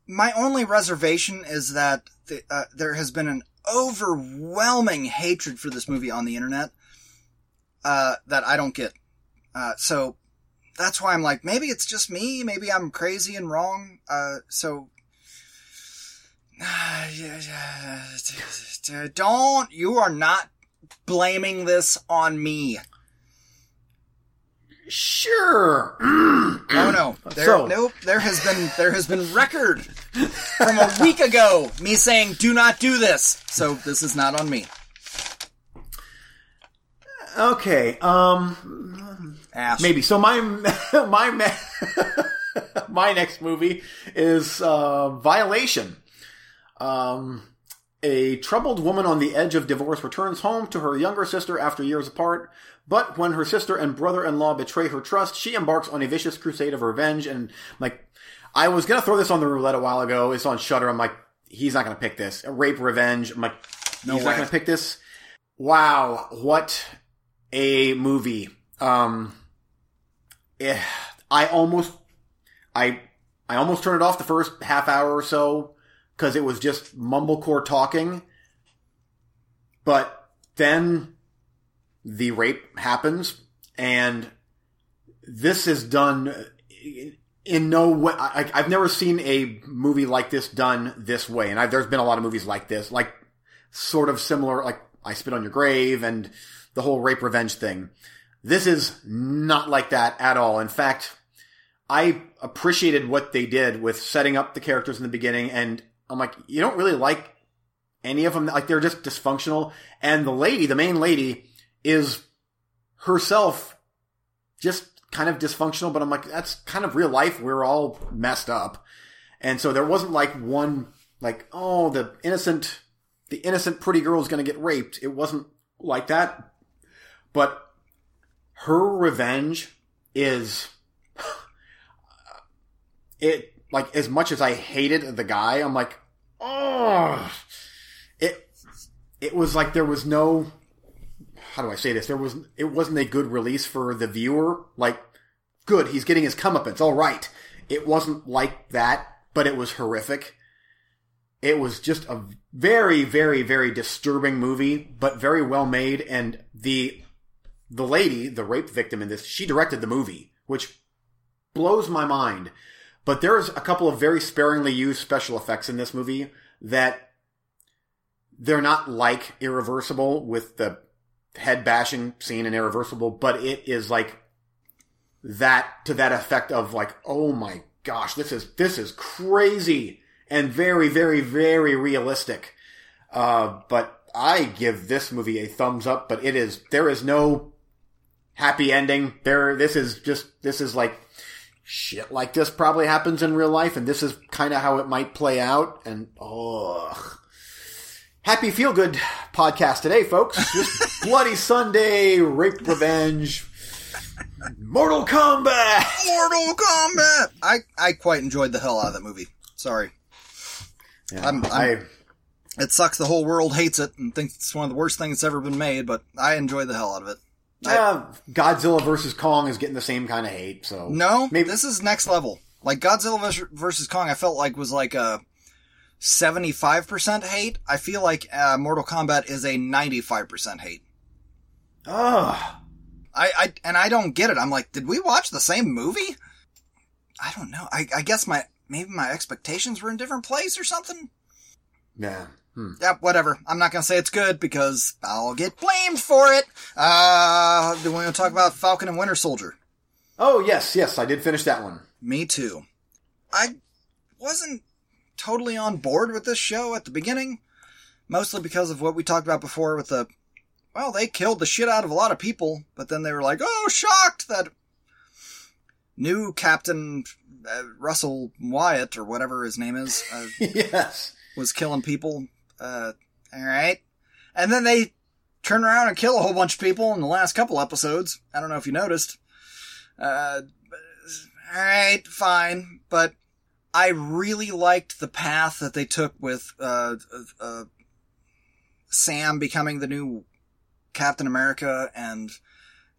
S2: my only reservation is that the, uh, there has been an overwhelming hatred for this movie on the internet uh, that I don't get. Uh, so that's why I'm like, maybe it's just me. Maybe I'm crazy and wrong. Uh, so. Don't, you are not blaming this on me.
S1: Sure.
S2: Oh no. There,
S1: So-
S2: nope. There has been there has been record from a week ago me saying do not do this. So this is not on me.
S1: okay. Um.
S2: Ash.
S1: Maybe. So my my my next movie is uh, Violation. Um, a troubled woman on the edge of divorce returns home to her younger sister after years apart. But when her sister and brother-in-law betray her trust, she embarks on a vicious crusade of revenge. And like, I was gonna throw this on the roulette a while ago. It's on Shudder. I'm like, he's not gonna pick this. Rape revenge. I'm like,
S2: No
S1: he's
S2: way.
S1: not gonna pick this. Wow, what a movie. Um, eh, I almost, I, I almost turned it off the first half hour or so because it was just mumblecore talking. But then the rape happens, and this is done in no way. I, I've never seen a movie like this done this way, and I, there's been a lot of movies like this, like sort of similar, like I Spit on Your Grave and the whole rape revenge thing. This is not like that at all. In fact, I appreciated what they did with setting up the characters in the beginning, and I'm like, you don't really like any of them. Like they're just dysfunctional. And the lady, the main lady, is herself just kind of dysfunctional. But I'm like, that's kind of real life. We're all messed up, and so there wasn't like one like, oh, the innocent, the innocent pretty girl is going to get raped. It wasn't like that. But her revenge is it like as much as I hated the guy, I'm like, oh, it it was like there was no how do I say this? There was it wasn't a good release for the viewer. Like, good, he's getting his comeuppance, all right. It wasn't like that, but it was horrific. It was just a very, very, very disturbing movie, but very well made. And the the lady, the rape victim in this, she directed the movie, which blows my mind. But there's a couple of very sparingly used special effects in this movie that they're not like Irreversible with the head bashing scene in Irreversible, but it is like that to that effect of like, oh my gosh, this is this is crazy and very, very, very realistic. Uh, but I give this movie a thumbs up, but it is there is no happy ending. There this is just this is like shit like this probably happens in real life, and this is kind of how it might play out. And oh, happy feel good podcast today, folks. Just bloody Sunday, rape revenge, Mortal Kombat.
S2: Mortal Kombat. I I quite enjoyed the hell out of that movie. Sorry,
S1: Yeah,
S2: I'm-
S1: I
S2: it sucks. The whole world hates it and thinks it's one of the worst things that's ever been made. But I enjoyed the hell out of it.
S1: uh, Godzilla versus Kong is getting the same kind of hate. So
S2: No,
S1: maybe
S2: this is next level. Like Godzilla versus Kong, I felt like was like a seventy-five percent hate. I feel like uh, Mortal Kombat is a ninety-five percent hate.
S1: Ugh.
S2: I, I and I don't get it. I'm like, did we watch the same movie? I don't know. I, I guess my maybe my expectations were in different place or something.
S1: yeah. Hmm.
S2: Yeah, whatever. I'm not gonna say it's good because I'll get blamed for it. Uh, do we want to talk about Falcon and Winter Soldier?
S1: Oh yes, yes, I did finish that one.
S2: Me too. I wasn't totally on board with this show at the beginning, Mostly because of what we talked about before with the, well, they killed the shit out of a lot of people, but then they were like, oh, shocked that new Captain uh, Russell Wyatt or whatever his name is uh,
S1: yes.
S2: was killing people. Uh, all right, and then they turn around and kill a whole bunch of people in the last couple episodes. I don't know if you noticed. Uh, all right, fine, but I really liked the path that they took with uh, uh, Sam becoming the new Captain America and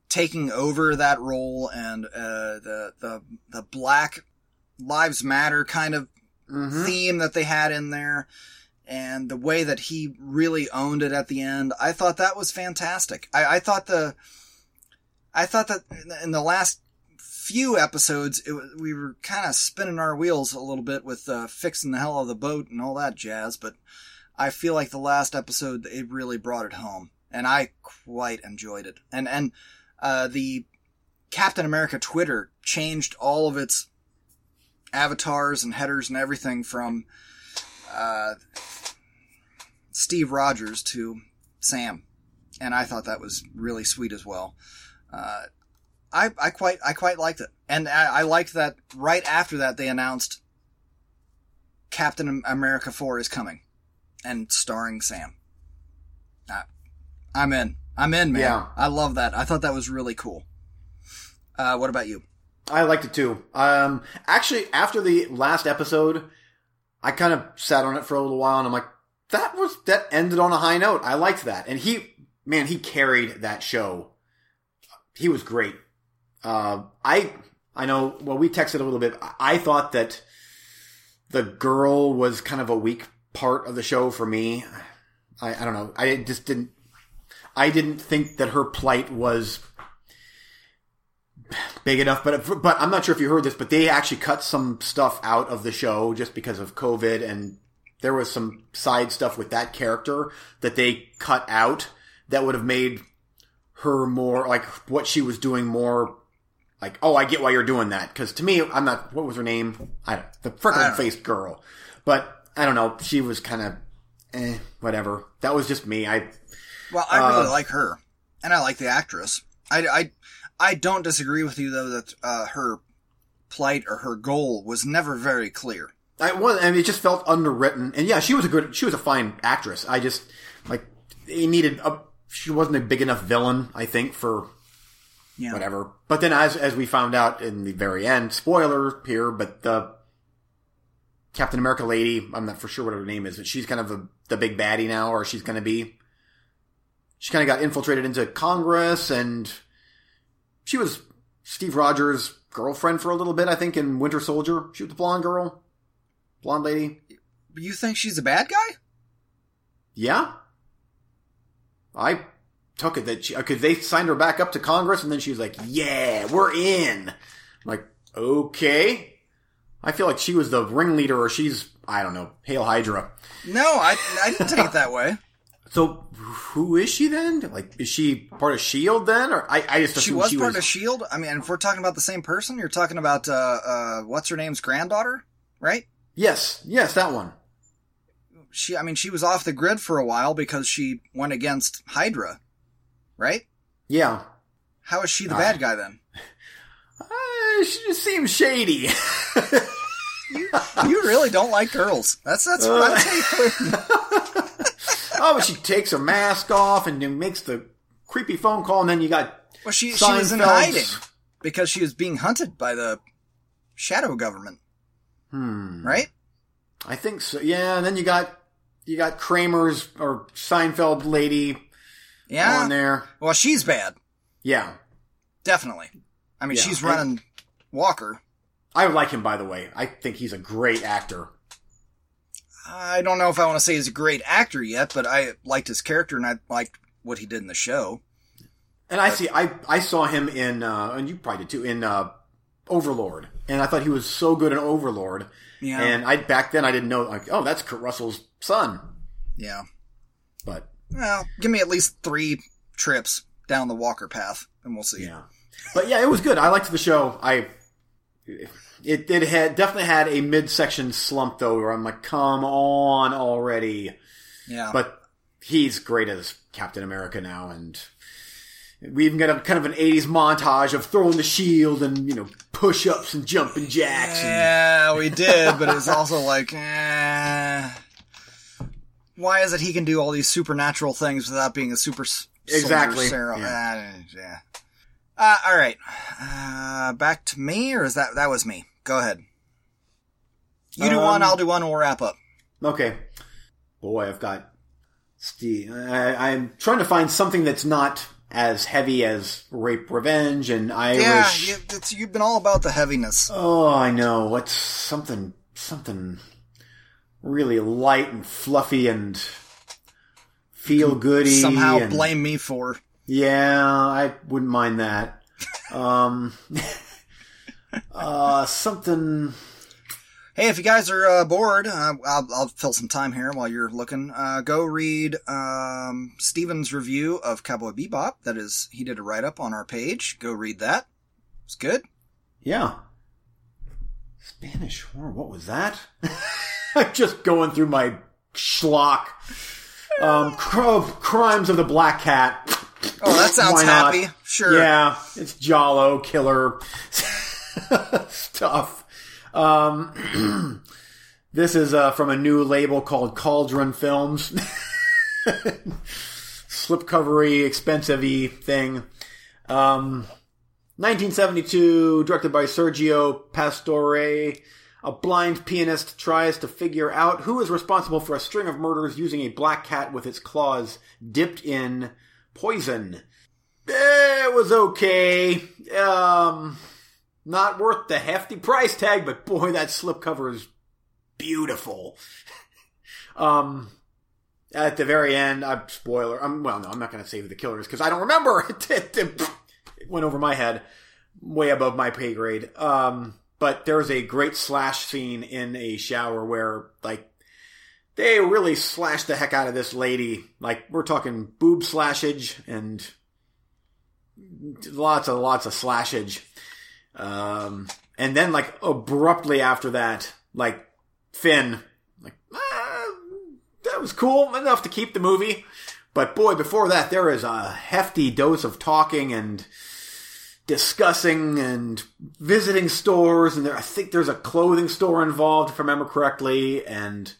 S2: taking over that role, and uh, the the the Black Lives Matter kind of
S1: Mhm.
S2: theme that they had in there. And the way that he really owned it at the end, I thought that was fantastic. I, I thought the, I thought that in the last few episodes, it, we were kind of spinning our wheels a little bit with uh, fixing the hell of the boat and all that jazz. But I feel like the last episode, it really brought it home, and I quite enjoyed it. And and uh, the Captain America Twitter changed all of its avatars and headers and everything from uh, Steve Rogers to Sam, and I thought that was really sweet as well. Uh, I I quite I quite liked it, and I, I liked that right after that they announced Captain America Four is coming, and starring Sam. I, I'm in. I'm in, man.
S1: Yeah.
S2: I love that. I thought that was really cool. Uh, what about you?
S1: I liked it too. Um, actually, after the last episode, I kind of sat on it for a little while, and I'm like, that was that ended on a high note. I liked that, and he, man, he carried that show. He was great. Uh, I, I know. Well, we texted a little bit. I- thought that the girl was kind of a weak part of the show for me. I, I don't know. I just didn't. I didn't think that her plight was big enough. But but I'm not sure if you heard this, but they actually cut some stuff out of the show just because of COVID, and there was some side stuff with that character that they cut out that would have made her more like what she was doing more. Like, oh, I get why you're doing that. Because to me, I'm not. What was her name? I don't, the freckled faced girl. But I don't know. She was kind of, eh, whatever. That was just me. I
S2: Well, I really
S1: Uh,
S2: like her, and I like the actress. I, I, I don't disagree with you though that uh, her plight or her goal was never very clear.
S1: I was, and it just felt underwritten. And yeah, she was a good, she was a fine actress. I just like he needed a. She wasn't a big enough villain, I think, for
S2: Yeah.
S1: whatever. But then, as as we found out in the very end, spoiler here, but the Captain America lady, I'm not for sure what her name is, but she's kind of the the big baddie now, or she's going to be. She kind of got infiltrated into Congress, and she was Steve Rogers' girlfriend for a little bit, I think, in Winter Soldier. She was the blonde girl, blonde lady.
S2: You think she's a bad guy?
S1: Yeah. I took it that she, because they signed her back up to Congress and then she was like, yeah, we're in. I'm like, okay. I feel like she was the ringleader or she's, I don't know, Hail Hydra.
S2: No, I, I didn't take it that way.
S1: So who is she then? Like, is she part of S.H.I.E.L.D. then? Or I, I just
S2: She was
S1: she
S2: part
S1: was.
S2: of Shield. I mean, if we're talking about the same person, you're talking about uh, uh, what's her name's granddaughter, right?
S1: yes, yes, that one.
S2: She, I mean, she was off the grid for a while because she went against Hydra, right?
S1: Yeah.
S2: How is she the
S1: Ah.
S2: bad guy then?
S1: Uh, she just seems shady.
S2: You really don't like girls. That's that's
S1: Uh.
S2: you put it.
S1: oh, but she takes her mask off and then makes the creepy phone call and then you got
S2: Well, she she was in hiding because she was being hunted by the shadow government,
S1: Hmm.
S2: right?
S1: I think so. Yeah, and then you got you got Kramer's or Seinfeld lady
S2: Yeah.
S1: on there.
S2: Well, she's bad,
S1: Yeah,
S2: definitely. I mean,
S1: Yeah,
S2: she's running Walker.
S1: I like him. By the way, I think he's a great actor.
S2: I don't know if I want to say he's a great actor yet, but I liked his character and I liked what he did in the show.
S1: And I see. I I saw him in, uh, and you probably did too, in uh, Overlord, and I thought he was so good in Overlord.
S2: Yeah.
S1: And I back then I didn't know like, oh, that's Kurt Russell's son.
S2: Yeah.
S1: But
S2: Well, give me at least three trips down the Walker path, and we'll see.
S1: yeah, but yeah, it was good. I liked the show. I it it had definitely had a midsection slump though, where I'm like, come on already.
S2: Yeah.
S1: But he's great as Captain America now, and we even got a kind of an '80s montage of throwing the shield and you know push-ups and jumping jacks. And,
S2: Yeah, we did, but it's also like, eh. Why is it he can do all these supernatural things without being a super
S1: Exactly,
S2: Sarah?
S1: yeah.
S2: Uh, yeah. Uh, all right. Uh, back to me, or is that that was me? Go ahead. You do
S1: Um,
S2: one, I'll do one, and we'll wrap up.
S1: okay, boy, I've got Steve. I, I'm trying to find something that's not as heavy as Rape, Revenge, and Irish.
S2: Yeah, you've been all about the heaviness.
S1: Oh, I know. What's something something really light and fluffy and feel goody.
S2: Somehow
S1: and,
S2: blame me for.
S1: Yeah, I wouldn't mind that. um, uh, something.
S2: Hey, if you guys are uh, bored, uh, I'll, I'll fill some time here while you're looking. Uh, go read um, Steven's review of Cowboy Bebop. That is, he did a write up on our page. Go read that. It's good.
S1: Yeah. Spanish horror. What was that? I'm just going through my schlock. Um, cr- crimes of the Black Cat.
S2: Oh, that sounds happy. Sure.
S1: Yeah, it's giallo killer stuff. Um, this is uh, from a new label called Cauldron Films. Slipcovery, expensive thing. Um, 1972, directed by Sergio Pastore. A blind pianist tries to figure out who is responsible for a string of murders using a black cat with its claws dipped in poison. It was okay. Um, not worth the hefty price tag, but boy, that slipcover is beautiful. um, at the very end, I'm spoiler. Um, well, no, I'm not going to say who the killer is because I don't remember. It went over my head, way above my pay grade. Um, but there's a great slash scene in a shower where, like, they really slashed the heck out of this lady. Like, we're talking boob slashage and lots and lots of slashage. Um, and then, like, abruptly after that, like, Finn, like, ah, that was cool enough to keep the movie. But boy, before that, there is a hefty dose of talking and discussing and visiting stores. And there, I think there's a clothing store involved, if I remember correctly, and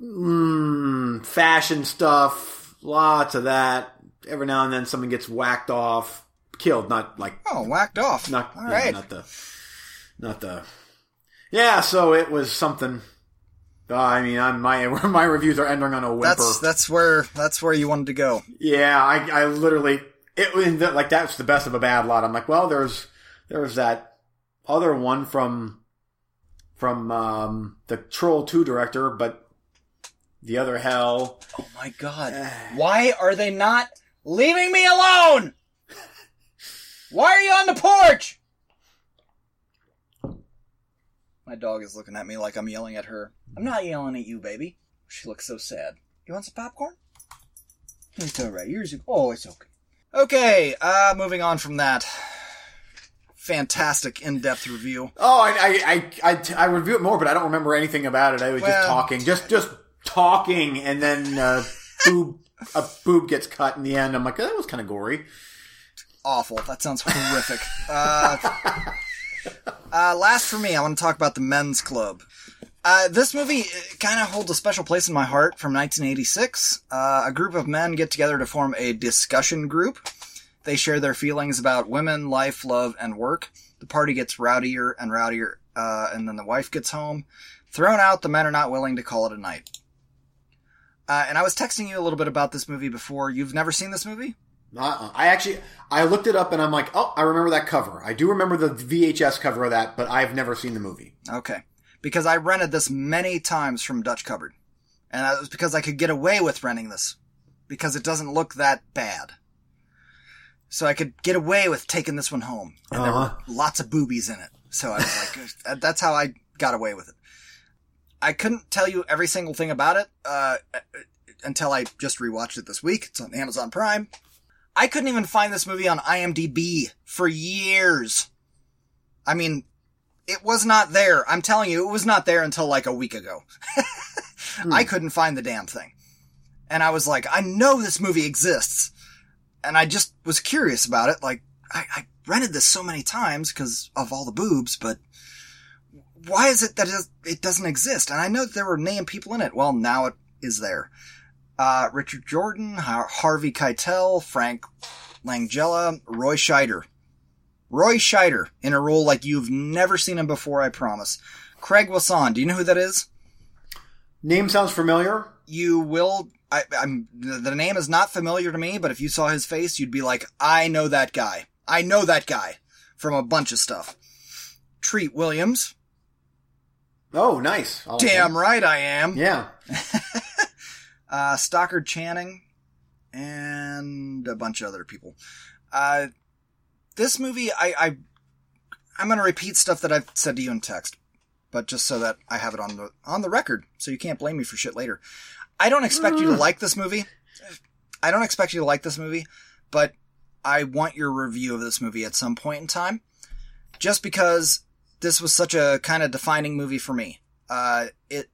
S1: mm, fashion stuff. Lots of that. Every now and then, someone gets whacked off, killed. Not like
S2: Oh, whacked off.
S1: not
S2: All
S1: yeah,
S2: right.
S1: not the not the yeah. So it was something. Uh, I mean, I'm, my my reviews are ending on a whimper.
S2: That's that's where that's where you wanted to go.
S1: Yeah, I, I literally it was like that's the best of a bad lot. I'm like, well, there's there's that other one from from um, the Troll Two director, but the other hell.
S2: Oh my god. Why are they not leaving me alone? Why are you on the porch? My dog is looking at me like I'm yelling at her. I'm not yelling at you, baby. She looks so sad. You want some popcorn? It's alright. Yours. Oh, it's okay. Okay. Uh, moving on from that. Fantastic in-depth review.
S1: Oh, I I, I I I review it more, but I don't remember anything about it. I was
S2: Well-
S1: just talking, just just talking, and then uh, boob a boob gets cut in the end. I'm like, that was kind of gory.
S2: awful. That sounds horrific. Uh, uh, last for me, I want to talk about the Men's Club. Uh, this movie kind of holds a special place in my heart from 1986. Uh, a group of men get together to form a discussion group. They share their feelings about women, life, love, and work. The party gets rowdier and rowdier, uh, and then the wife gets home. Thrown out, the men are not willing to call it a night. Uh, and I was texting you a little bit about this movie before. You've never seen this movie?
S1: Uh-uh. I actually I looked it up, and I'm like, oh, I remember that cover. I do remember the VHS cover of that, but I've never seen the movie.
S2: Okay. Because I rented this many times from Dutch Cupboard. And that was because I could get away with renting this. Because it doesn't look that bad. So I could get away with taking this one home. And there
S1: Uh-huh.
S2: were lots of boobies in it. So I was like, uh, that's how I got away with it. I couldn't tell you every single thing about it, uh, until I just rewatched it this week. It's on Amazon Prime. I couldn't even find this movie on IMDb for years. I mean, it was not there. I'm telling you, it was not there until like a week ago. I couldn't find the damn thing. And I was like, I know this movie exists. And I just was curious about it. Like, I, I rented this so many times because of all the boobs, but why is it that it doesn't exist? And I know that there were name people in it. Well, now it is there. Uh, Richard Jordan, Harvey Keitel, Frank Langella, Roy Scheider. Roy Scheider in a role like you've never seen him before, I promise. Craig Wasson, do you know who that is?
S1: Name sounds familiar.
S2: You will. I, am the name is not familiar to me, but if you saw his face, you'd be like, I know that guy. I know that guy from a bunch of stuff. Treat Williams.
S1: Oh, nice.
S2: I'll Damn right I am.
S1: Yeah.
S2: uh, Stockard Channing and a bunch of other people. Uh, this movie, I, I I'm going to repeat stuff that I've said to you in text, but just so that I have it on the on the record, so you can't blame me for shit later. I don't expect you to like this movie. I don't expect you to like this movie, but I want your review of this movie at some point in time, just because this was such a kind of defining movie for me. Uh, it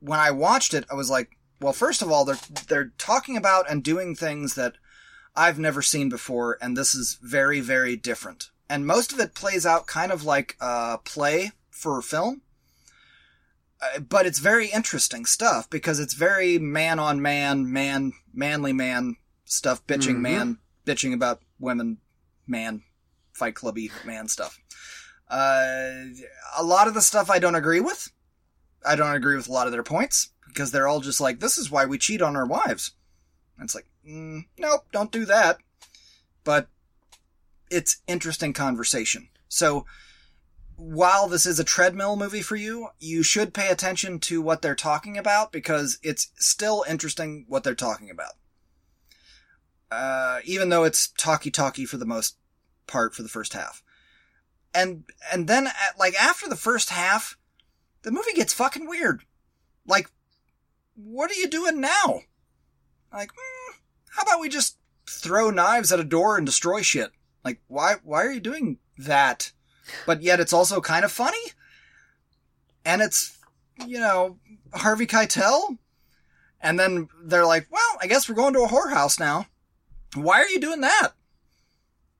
S2: when I watched it, I was like, well, first of all, they're they're talking about and doing things that I've never seen before, and this is very, very different. And most of it plays out kind of like a play for film. Uh, but it's very interesting stuff because it's very man on man, man, manly man stuff, bitching mm-hmm. man, bitching about women, man, fight clubby man stuff. Uh, a lot of the stuff I don't agree with. I don't agree with a lot of their points because they're all just like, this is why we cheat on our wives. And it's like, mm, nope, don't do that. But it's interesting conversation. So while this is a treadmill movie for you, you should pay attention to what they're talking about because it's still interesting what they're talking about. Uh, even though it's talky talky for the most part for the first half. And, and then, at, like, after the first half, the movie gets fucking weird. Like, what are you doing now? Like, mm, how about we just throw knives at a door and destroy shit? Like, why, why are you doing that? But yet it's also kind of funny. And it's, you know, Harvey Keitel. And then they're like, well, I guess we're going to a whorehouse now. Why are you doing that?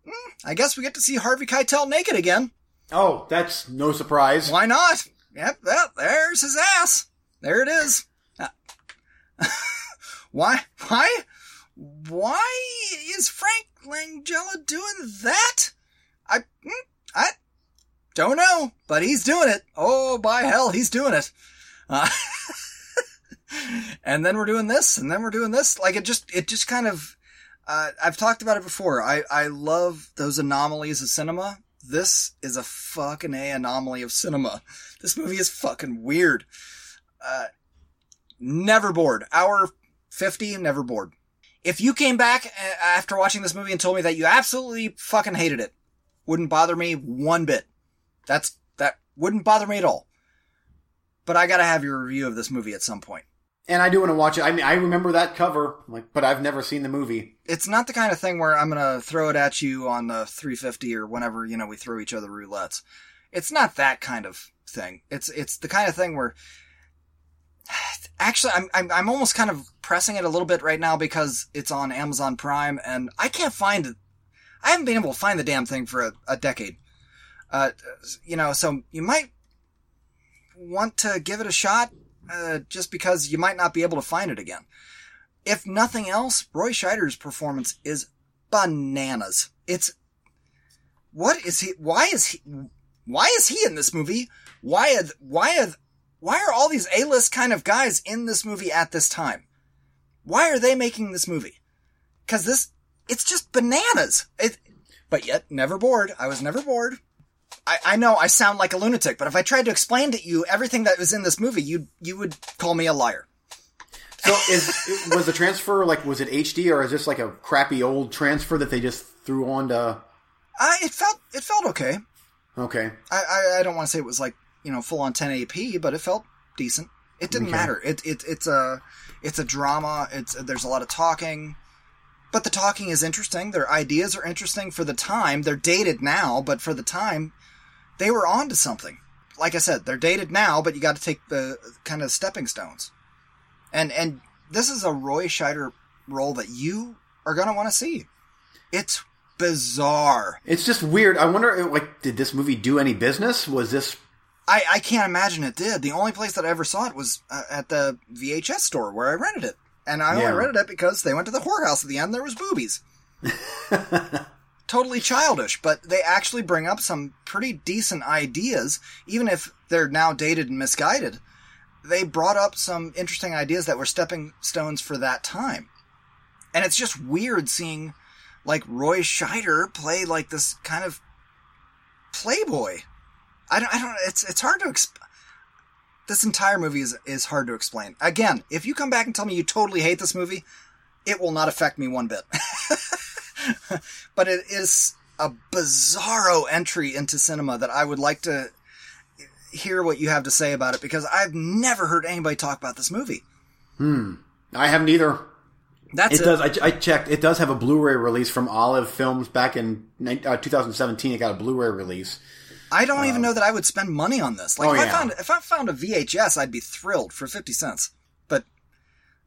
S2: Mm, I guess we get to see Harvey Keitel naked again.
S1: Oh, that's no surprise.
S2: Why not? Yep, well, there's his ass. There it is. why, why, why is Frank Langella doing that? I, hmm, I don't know, but he's doing it. Oh, by hell, he's doing it. Uh, and then we're doing this, and then we're doing this. Like it just, it just kind of, uh, I've talked about it before. I, I love those anomalies of cinema. This is a fucking A anomaly of cinema. This movie is fucking weird. Uh, never bored. Hour 50, never bored. If you came back uh, after watching this movie and told me that you absolutely fucking hated it, wouldn't bother me one bit. That's, that wouldn't bother me at all. But I gotta have your review of this movie at some point.
S1: And I do want to watch it. I mean, I remember that cover, like, but I've never seen the movie.
S2: It's not the kind of thing where I'm gonna throw it at you on the 350 or whenever you know we throw each other roulettes. It's not that kind of thing. It's it's the kind of thing where actually I'm, I'm I'm almost kind of pressing it a little bit right now because it's on Amazon Prime and I can't find. I haven't been able to find the damn thing for a, a decade. Uh, you know, so you might want to give it a shot uh, just because you might not be able to find it again. If nothing else, Roy Scheider's performance is bananas. It's what is he? Why is he? Why is he in this movie? Why? Are, why? Are, why are all these A-list kind of guys in this movie at this time? Why are they making this movie? Because this, it's just bananas. It, but yet never bored. I was never bored. I, I know I sound like a lunatic, but if I tried to explain to you everything that was in this movie, you you would call me a liar.
S1: So is was the transfer like was it HD or is this like a crappy old transfer that they just threw on to?
S2: Uh, it felt it felt okay.
S1: Okay.
S2: I, I, I don't want to say it was like you know full on 1080p, but it felt decent. It didn't okay. matter. It, it it's a it's a drama. It's there's a lot of talking. But the talking is interesting. Their ideas are interesting for the time. They're dated now, but for the time, they were on to something. Like I said, they're dated now, but you got to take the kind of stepping stones. And and this is a Roy Scheider role that you are going to want to see. It's bizarre.
S1: It's just weird. I wonder, like, did this movie do any business? Was this
S2: I, I can't imagine it did. The only place that I ever saw it was uh, at the VHS store where I rented it. And I
S1: Yeah.
S2: only rented it because they went to the whorehouse at the end. There was boobies. totally childish, but they actually bring up some pretty decent ideas, even if they're now dated and misguided. They brought up some interesting ideas that were stepping stones for that time. And it's just weird seeing like Roy Scheider play like this kind of playboy. I don't, I don't, it's, it's hard to exp- this entire movie is, is hard to explain. Again, if you come back and tell me you totally hate this movie, it will not affect me one bit. but it is a bizarro entry into cinema that I would like to hear what you have to say about it because I've never heard anybody talk about this movie. Hmm.
S1: I haven't either.
S2: That's
S1: It
S2: it.
S1: does. I, I checked. It does have a Blu-ray release from Olive Films back in uh, 2017. It got a Blu-ray release.
S2: I don't even know that I would spend money on this. Like
S1: Oh,
S2: if I found if I found a VHS, I'd be thrilled for fifty cents. But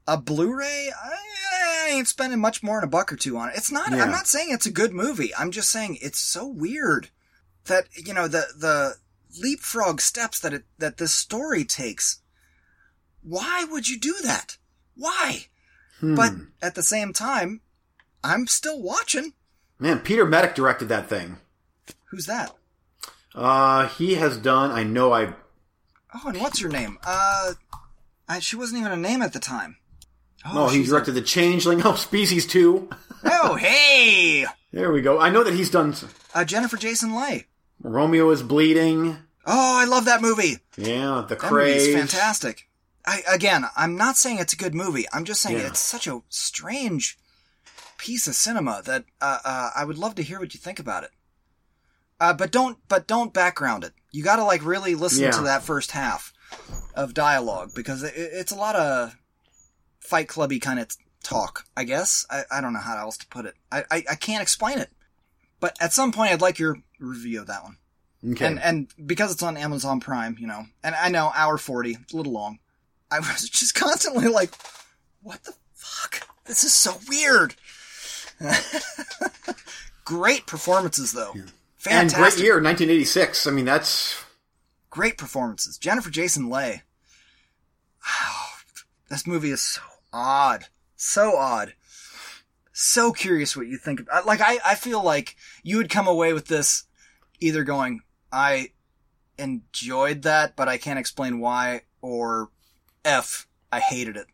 S2: a Blu-ray, I, I ain't spending much more than a buck or two on it. It's not.
S1: Yeah.
S2: I'm not saying it's a good movie. I'm just saying it's so weird that you know the the leapfrog steps that it that this story takes. Why would you do that? Why?
S1: Hmm.
S2: But at the same time, I'm still watching.
S1: Man, Peter Medak directed that thing.
S2: Who's that?
S1: Uh, he has done. I know. I
S2: Oh, and what's her name? Uh, I, she wasn't even a name at the time.
S1: oh, he directed the Changeling. Oh, Species Two.
S2: oh, hey,
S1: There we go. I know that he's done.
S2: uh, Jennifer Jason Leigh.
S1: Romeo is bleeding.
S2: Oh, I love that movie.
S1: Yeah, the
S2: That movie fantastic. I again, I'm not saying it's a good movie. I'm just saying
S1: Yeah.
S2: it's such a strange piece of cinema that uh, uh, I would love to hear what you think about it. Uh, but don't, but don't background it. You got to like really listen
S1: Yeah.
S2: to that first half of dialogue because it, it's a lot of Fight Clubby kind of talk. I guess I, I don't know how else to put it. I, I I can't explain it. But at some point, I'd like your review of that one.
S1: Okay.
S2: And and because it's on Amazon Prime, you know, and I know hour forty, it's a little long. I was just constantly like, "What the fuck? This is so weird." great performances, though.
S1: and
S2: Fantastic.
S1: great year, 1986. I mean, that's
S2: Great performances. Jennifer Jason Leigh. Wow, this movie is so odd, so odd. So curious what you think. Of, like I, I feel like you would come away with this either going, I enjoyed that, but I can't explain why, or F, I hated it.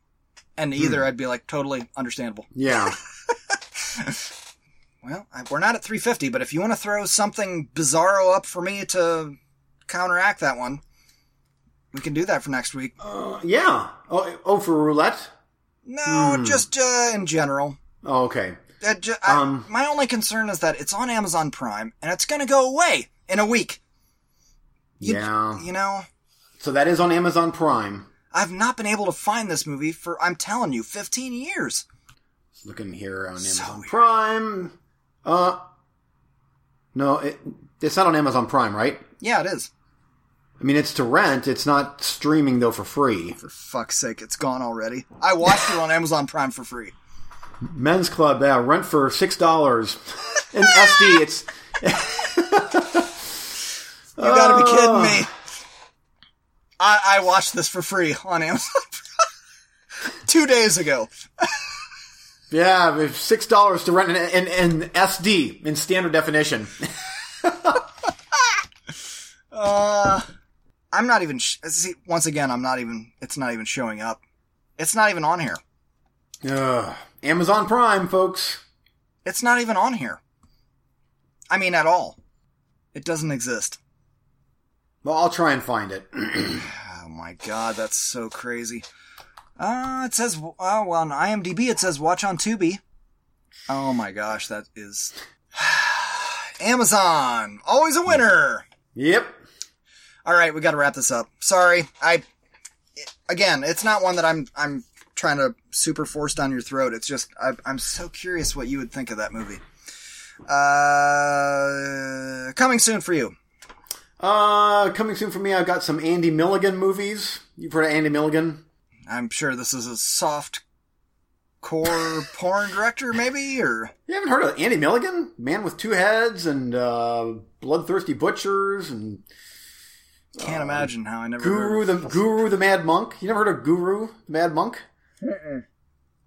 S2: And either hmm. I'd be like, totally understandable.
S1: yeah.
S2: Well, I, we're not at 350, but if you want to throw something bizarro up for me to counteract that one, we can do that for next week.
S1: Uh, yeah. Oh, oh, for roulette.
S2: No, just uh, in general.
S1: Oh, okay.
S2: Uh, ju- I-
S1: Um,
S2: my only concern is that it's on Amazon Prime and it's going to go away in a week. You-
S1: yeah.
S2: You know,
S1: So that is on Amazon Prime.
S2: I've not been able to find this movie for, I'm telling you, 15 years.
S1: Looking here on
S2: So
S1: Amazon
S2: weird.
S1: Prime. Uh, no, it, it's not on Amazon Prime, right?
S2: Yeah, it is.
S1: I mean, it's to rent. It's not streaming though for free.
S2: For fuck's sake, it's gone already. I watched it on Amazon Prime for free.
S1: Men's Club, yeah, rent for six dollars. In SD, it's
S2: You gotta be kidding me. I, I watched this for free on Amazon two days ago.
S1: Yeah, six dollars to rent an, in, in SD in standard definition.
S2: Uh, I'm not even. Sh- see, once again, I'm not even. It's not even showing up. It's not even on here.
S1: Ugh. Amazon Prime, folks.
S2: It's not even on here. I mean, at all. It doesn't exist.
S1: Well, I'll try and find it.
S2: Oh my god, that's so crazy. Uh, it says, oh, well, on IMDb it says watch on Tubi. Oh my gosh, that is. Amazon! Always a winner!
S1: yep.
S2: Alright, we gotta wrap this up. Sorry, I. Again, it's not one that I'm, I'm trying to super force down your throat. It's just, I, I'm so curious what you would think of that movie. Uh, coming soon for you.
S1: Uh, coming soon for me, I've got some Andy Milligan movies. You've heard of Andy Milligan?
S2: I'm sure this is a soft core porn director, maybe, or
S1: You haven't heard of Andy Milligan, Man with Two Heads, and uh, Bloodthirsty Butchers, and
S2: can't imagine how I never
S1: Guru
S2: heard
S1: the Guru the Mad Monk. You never heard of Guru the Mad Monk?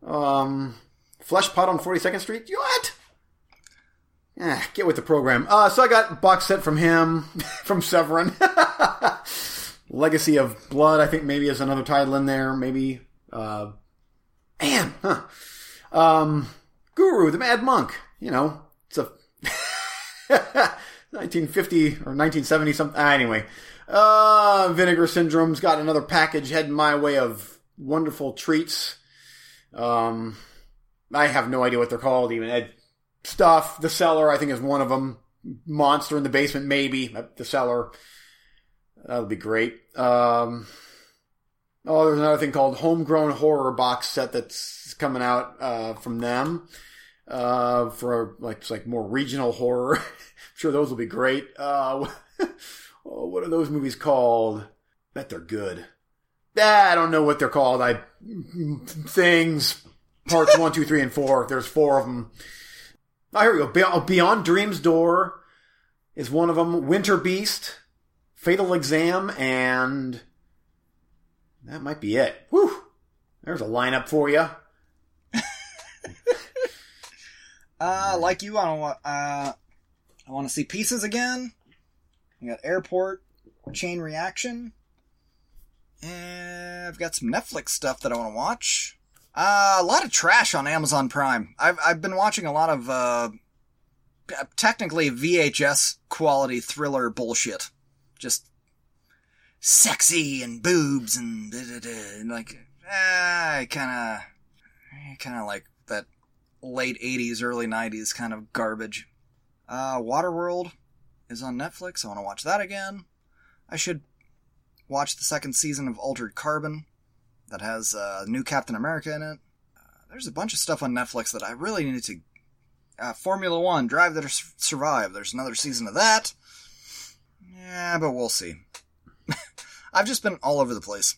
S1: Um, Flesh Pot on Forty Second Street. You what? Eh, get with the program. Uh, so I got box set from him from Severin. Legacy of Blood. I think maybe is another title in there. Maybe. Uh, man, huh? Um, Guru the Mad Monk. You know, it's a 1950 or 1970 something. ah, Anyway, uh, Vinegar Syndrome's got another package heading my way of wonderful treats. Um, I have no idea what they're called even. Ed, stuff. The Cellar, I think, is one of them. Monster in the Basement, maybe. Uh, The Cellar. That would be great. Um, oh, there's another thing called Homegrown Horror box set that's coming out uh, from them uh, for like like more regional horror. I'm sure those will be great. Uh, oh, what are those movies called? Bet they're good. Ah, I don't know what they're called. I things parts one, two, three, and four. There's four of them. Oh, here we go. Beyond Dream's Door is one of them. Winter Beast, Fatal Exam, and that might be it. Whew. There's a lineup for you.
S2: Uh, like you, I don't want. Uh, I want to see pieces again. I got airport, chain reaction. And I've got some Netflix stuff that I want to watch. Uh, a lot of trash on Amazon Prime. I've I've been watching a lot of uh, technically VHS quality thriller bullshit. Just sexy and boobs and, da, da, da, and like eh, I kind of kind of like that late 80s, early 90s kind of garbage. Uh, Waterworld is on Netflix. I want to watch that again. I should watch the second season of Altered Carbon that has uh, new Captain America in it. Uh, there's a bunch of stuff on Netflix that I really need to. Uh, Formula One, Drive to Survive. There's another season of that. Yeah, but we'll see. I've just been all over the place.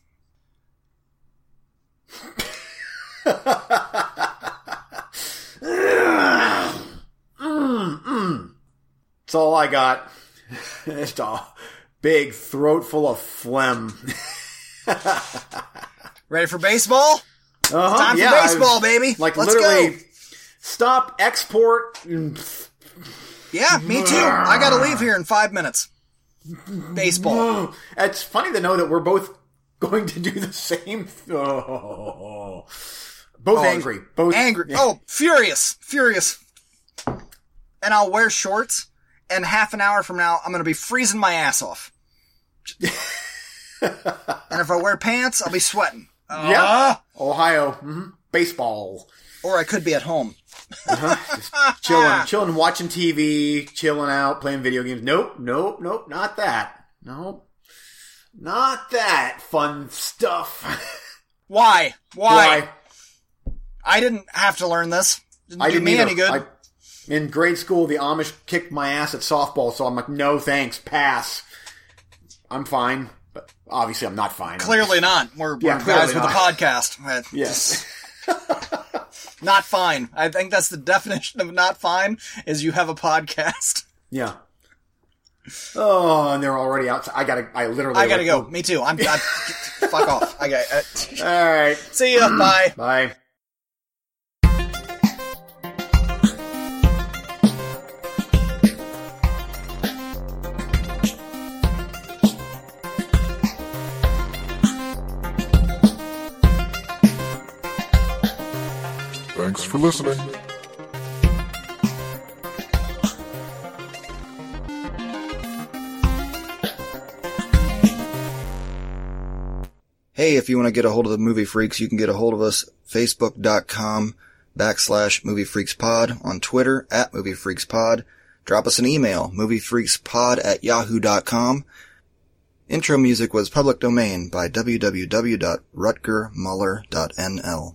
S1: That's all I got. Just a big throat full of phlegm.
S2: Ready for baseball?
S1: Uh-huh,
S2: Time for baseball, baby.
S1: Like
S2: Let's
S1: literally,
S2: go.
S1: stop export.
S2: Yeah, me too. I gotta leave here in five minutes. Baseball.
S1: It's funny to know that we're both going to do the same. Oh. Both
S2: Oh,
S1: angry. Both
S2: Angry. Oh, furious. Furious. And I'll wear shorts, and half an hour from now, I'm gonna be freezing my ass off. and if I wear pants, I'll be sweating.
S1: Yeah.
S2: Ah!
S1: Ohio. hmm Baseball.
S2: Or I could be at home. Uh-huh.
S1: chilling, chilling, watching TV, chilling out, playing video games. Nope, nope, nope, not that. Nope, not that fun stuff.
S2: Why? Why?
S1: Why?
S2: I didn't have to learn this. Didn't
S1: I
S2: do
S1: didn't
S2: me
S1: either.
S2: any good.
S1: I, in grade school, the Amish kicked my ass at softball, so I'm like, no thanks, pass. I'm fine, but obviously I'm not fine.
S2: Clearly not. We're,
S1: Yeah,
S2: we're
S1: clearly
S2: guys with a podcast.
S1: Yes.
S2: Not fine. I think that's the definition of not fine is you have a podcast.
S1: Yeah. Oh, and they're already out. I gotta. I literally.
S2: I gotta
S1: like,
S2: go. Me too. I'm. I, fuck off. I got. Uh,
S1: All right.
S2: see ya. Bye.
S1: Bye.
S3: For listening.
S2: Hey, if you want to get a hold of the Movie Freaks, you can get a hold of us facebook.com backslash Movie Freaks Pod, on Twitter at Movie Freaks Pod. Drop us an email, moviefreakspod at yahoo.com. Intro music was public domain by www.rutgermuller.nl.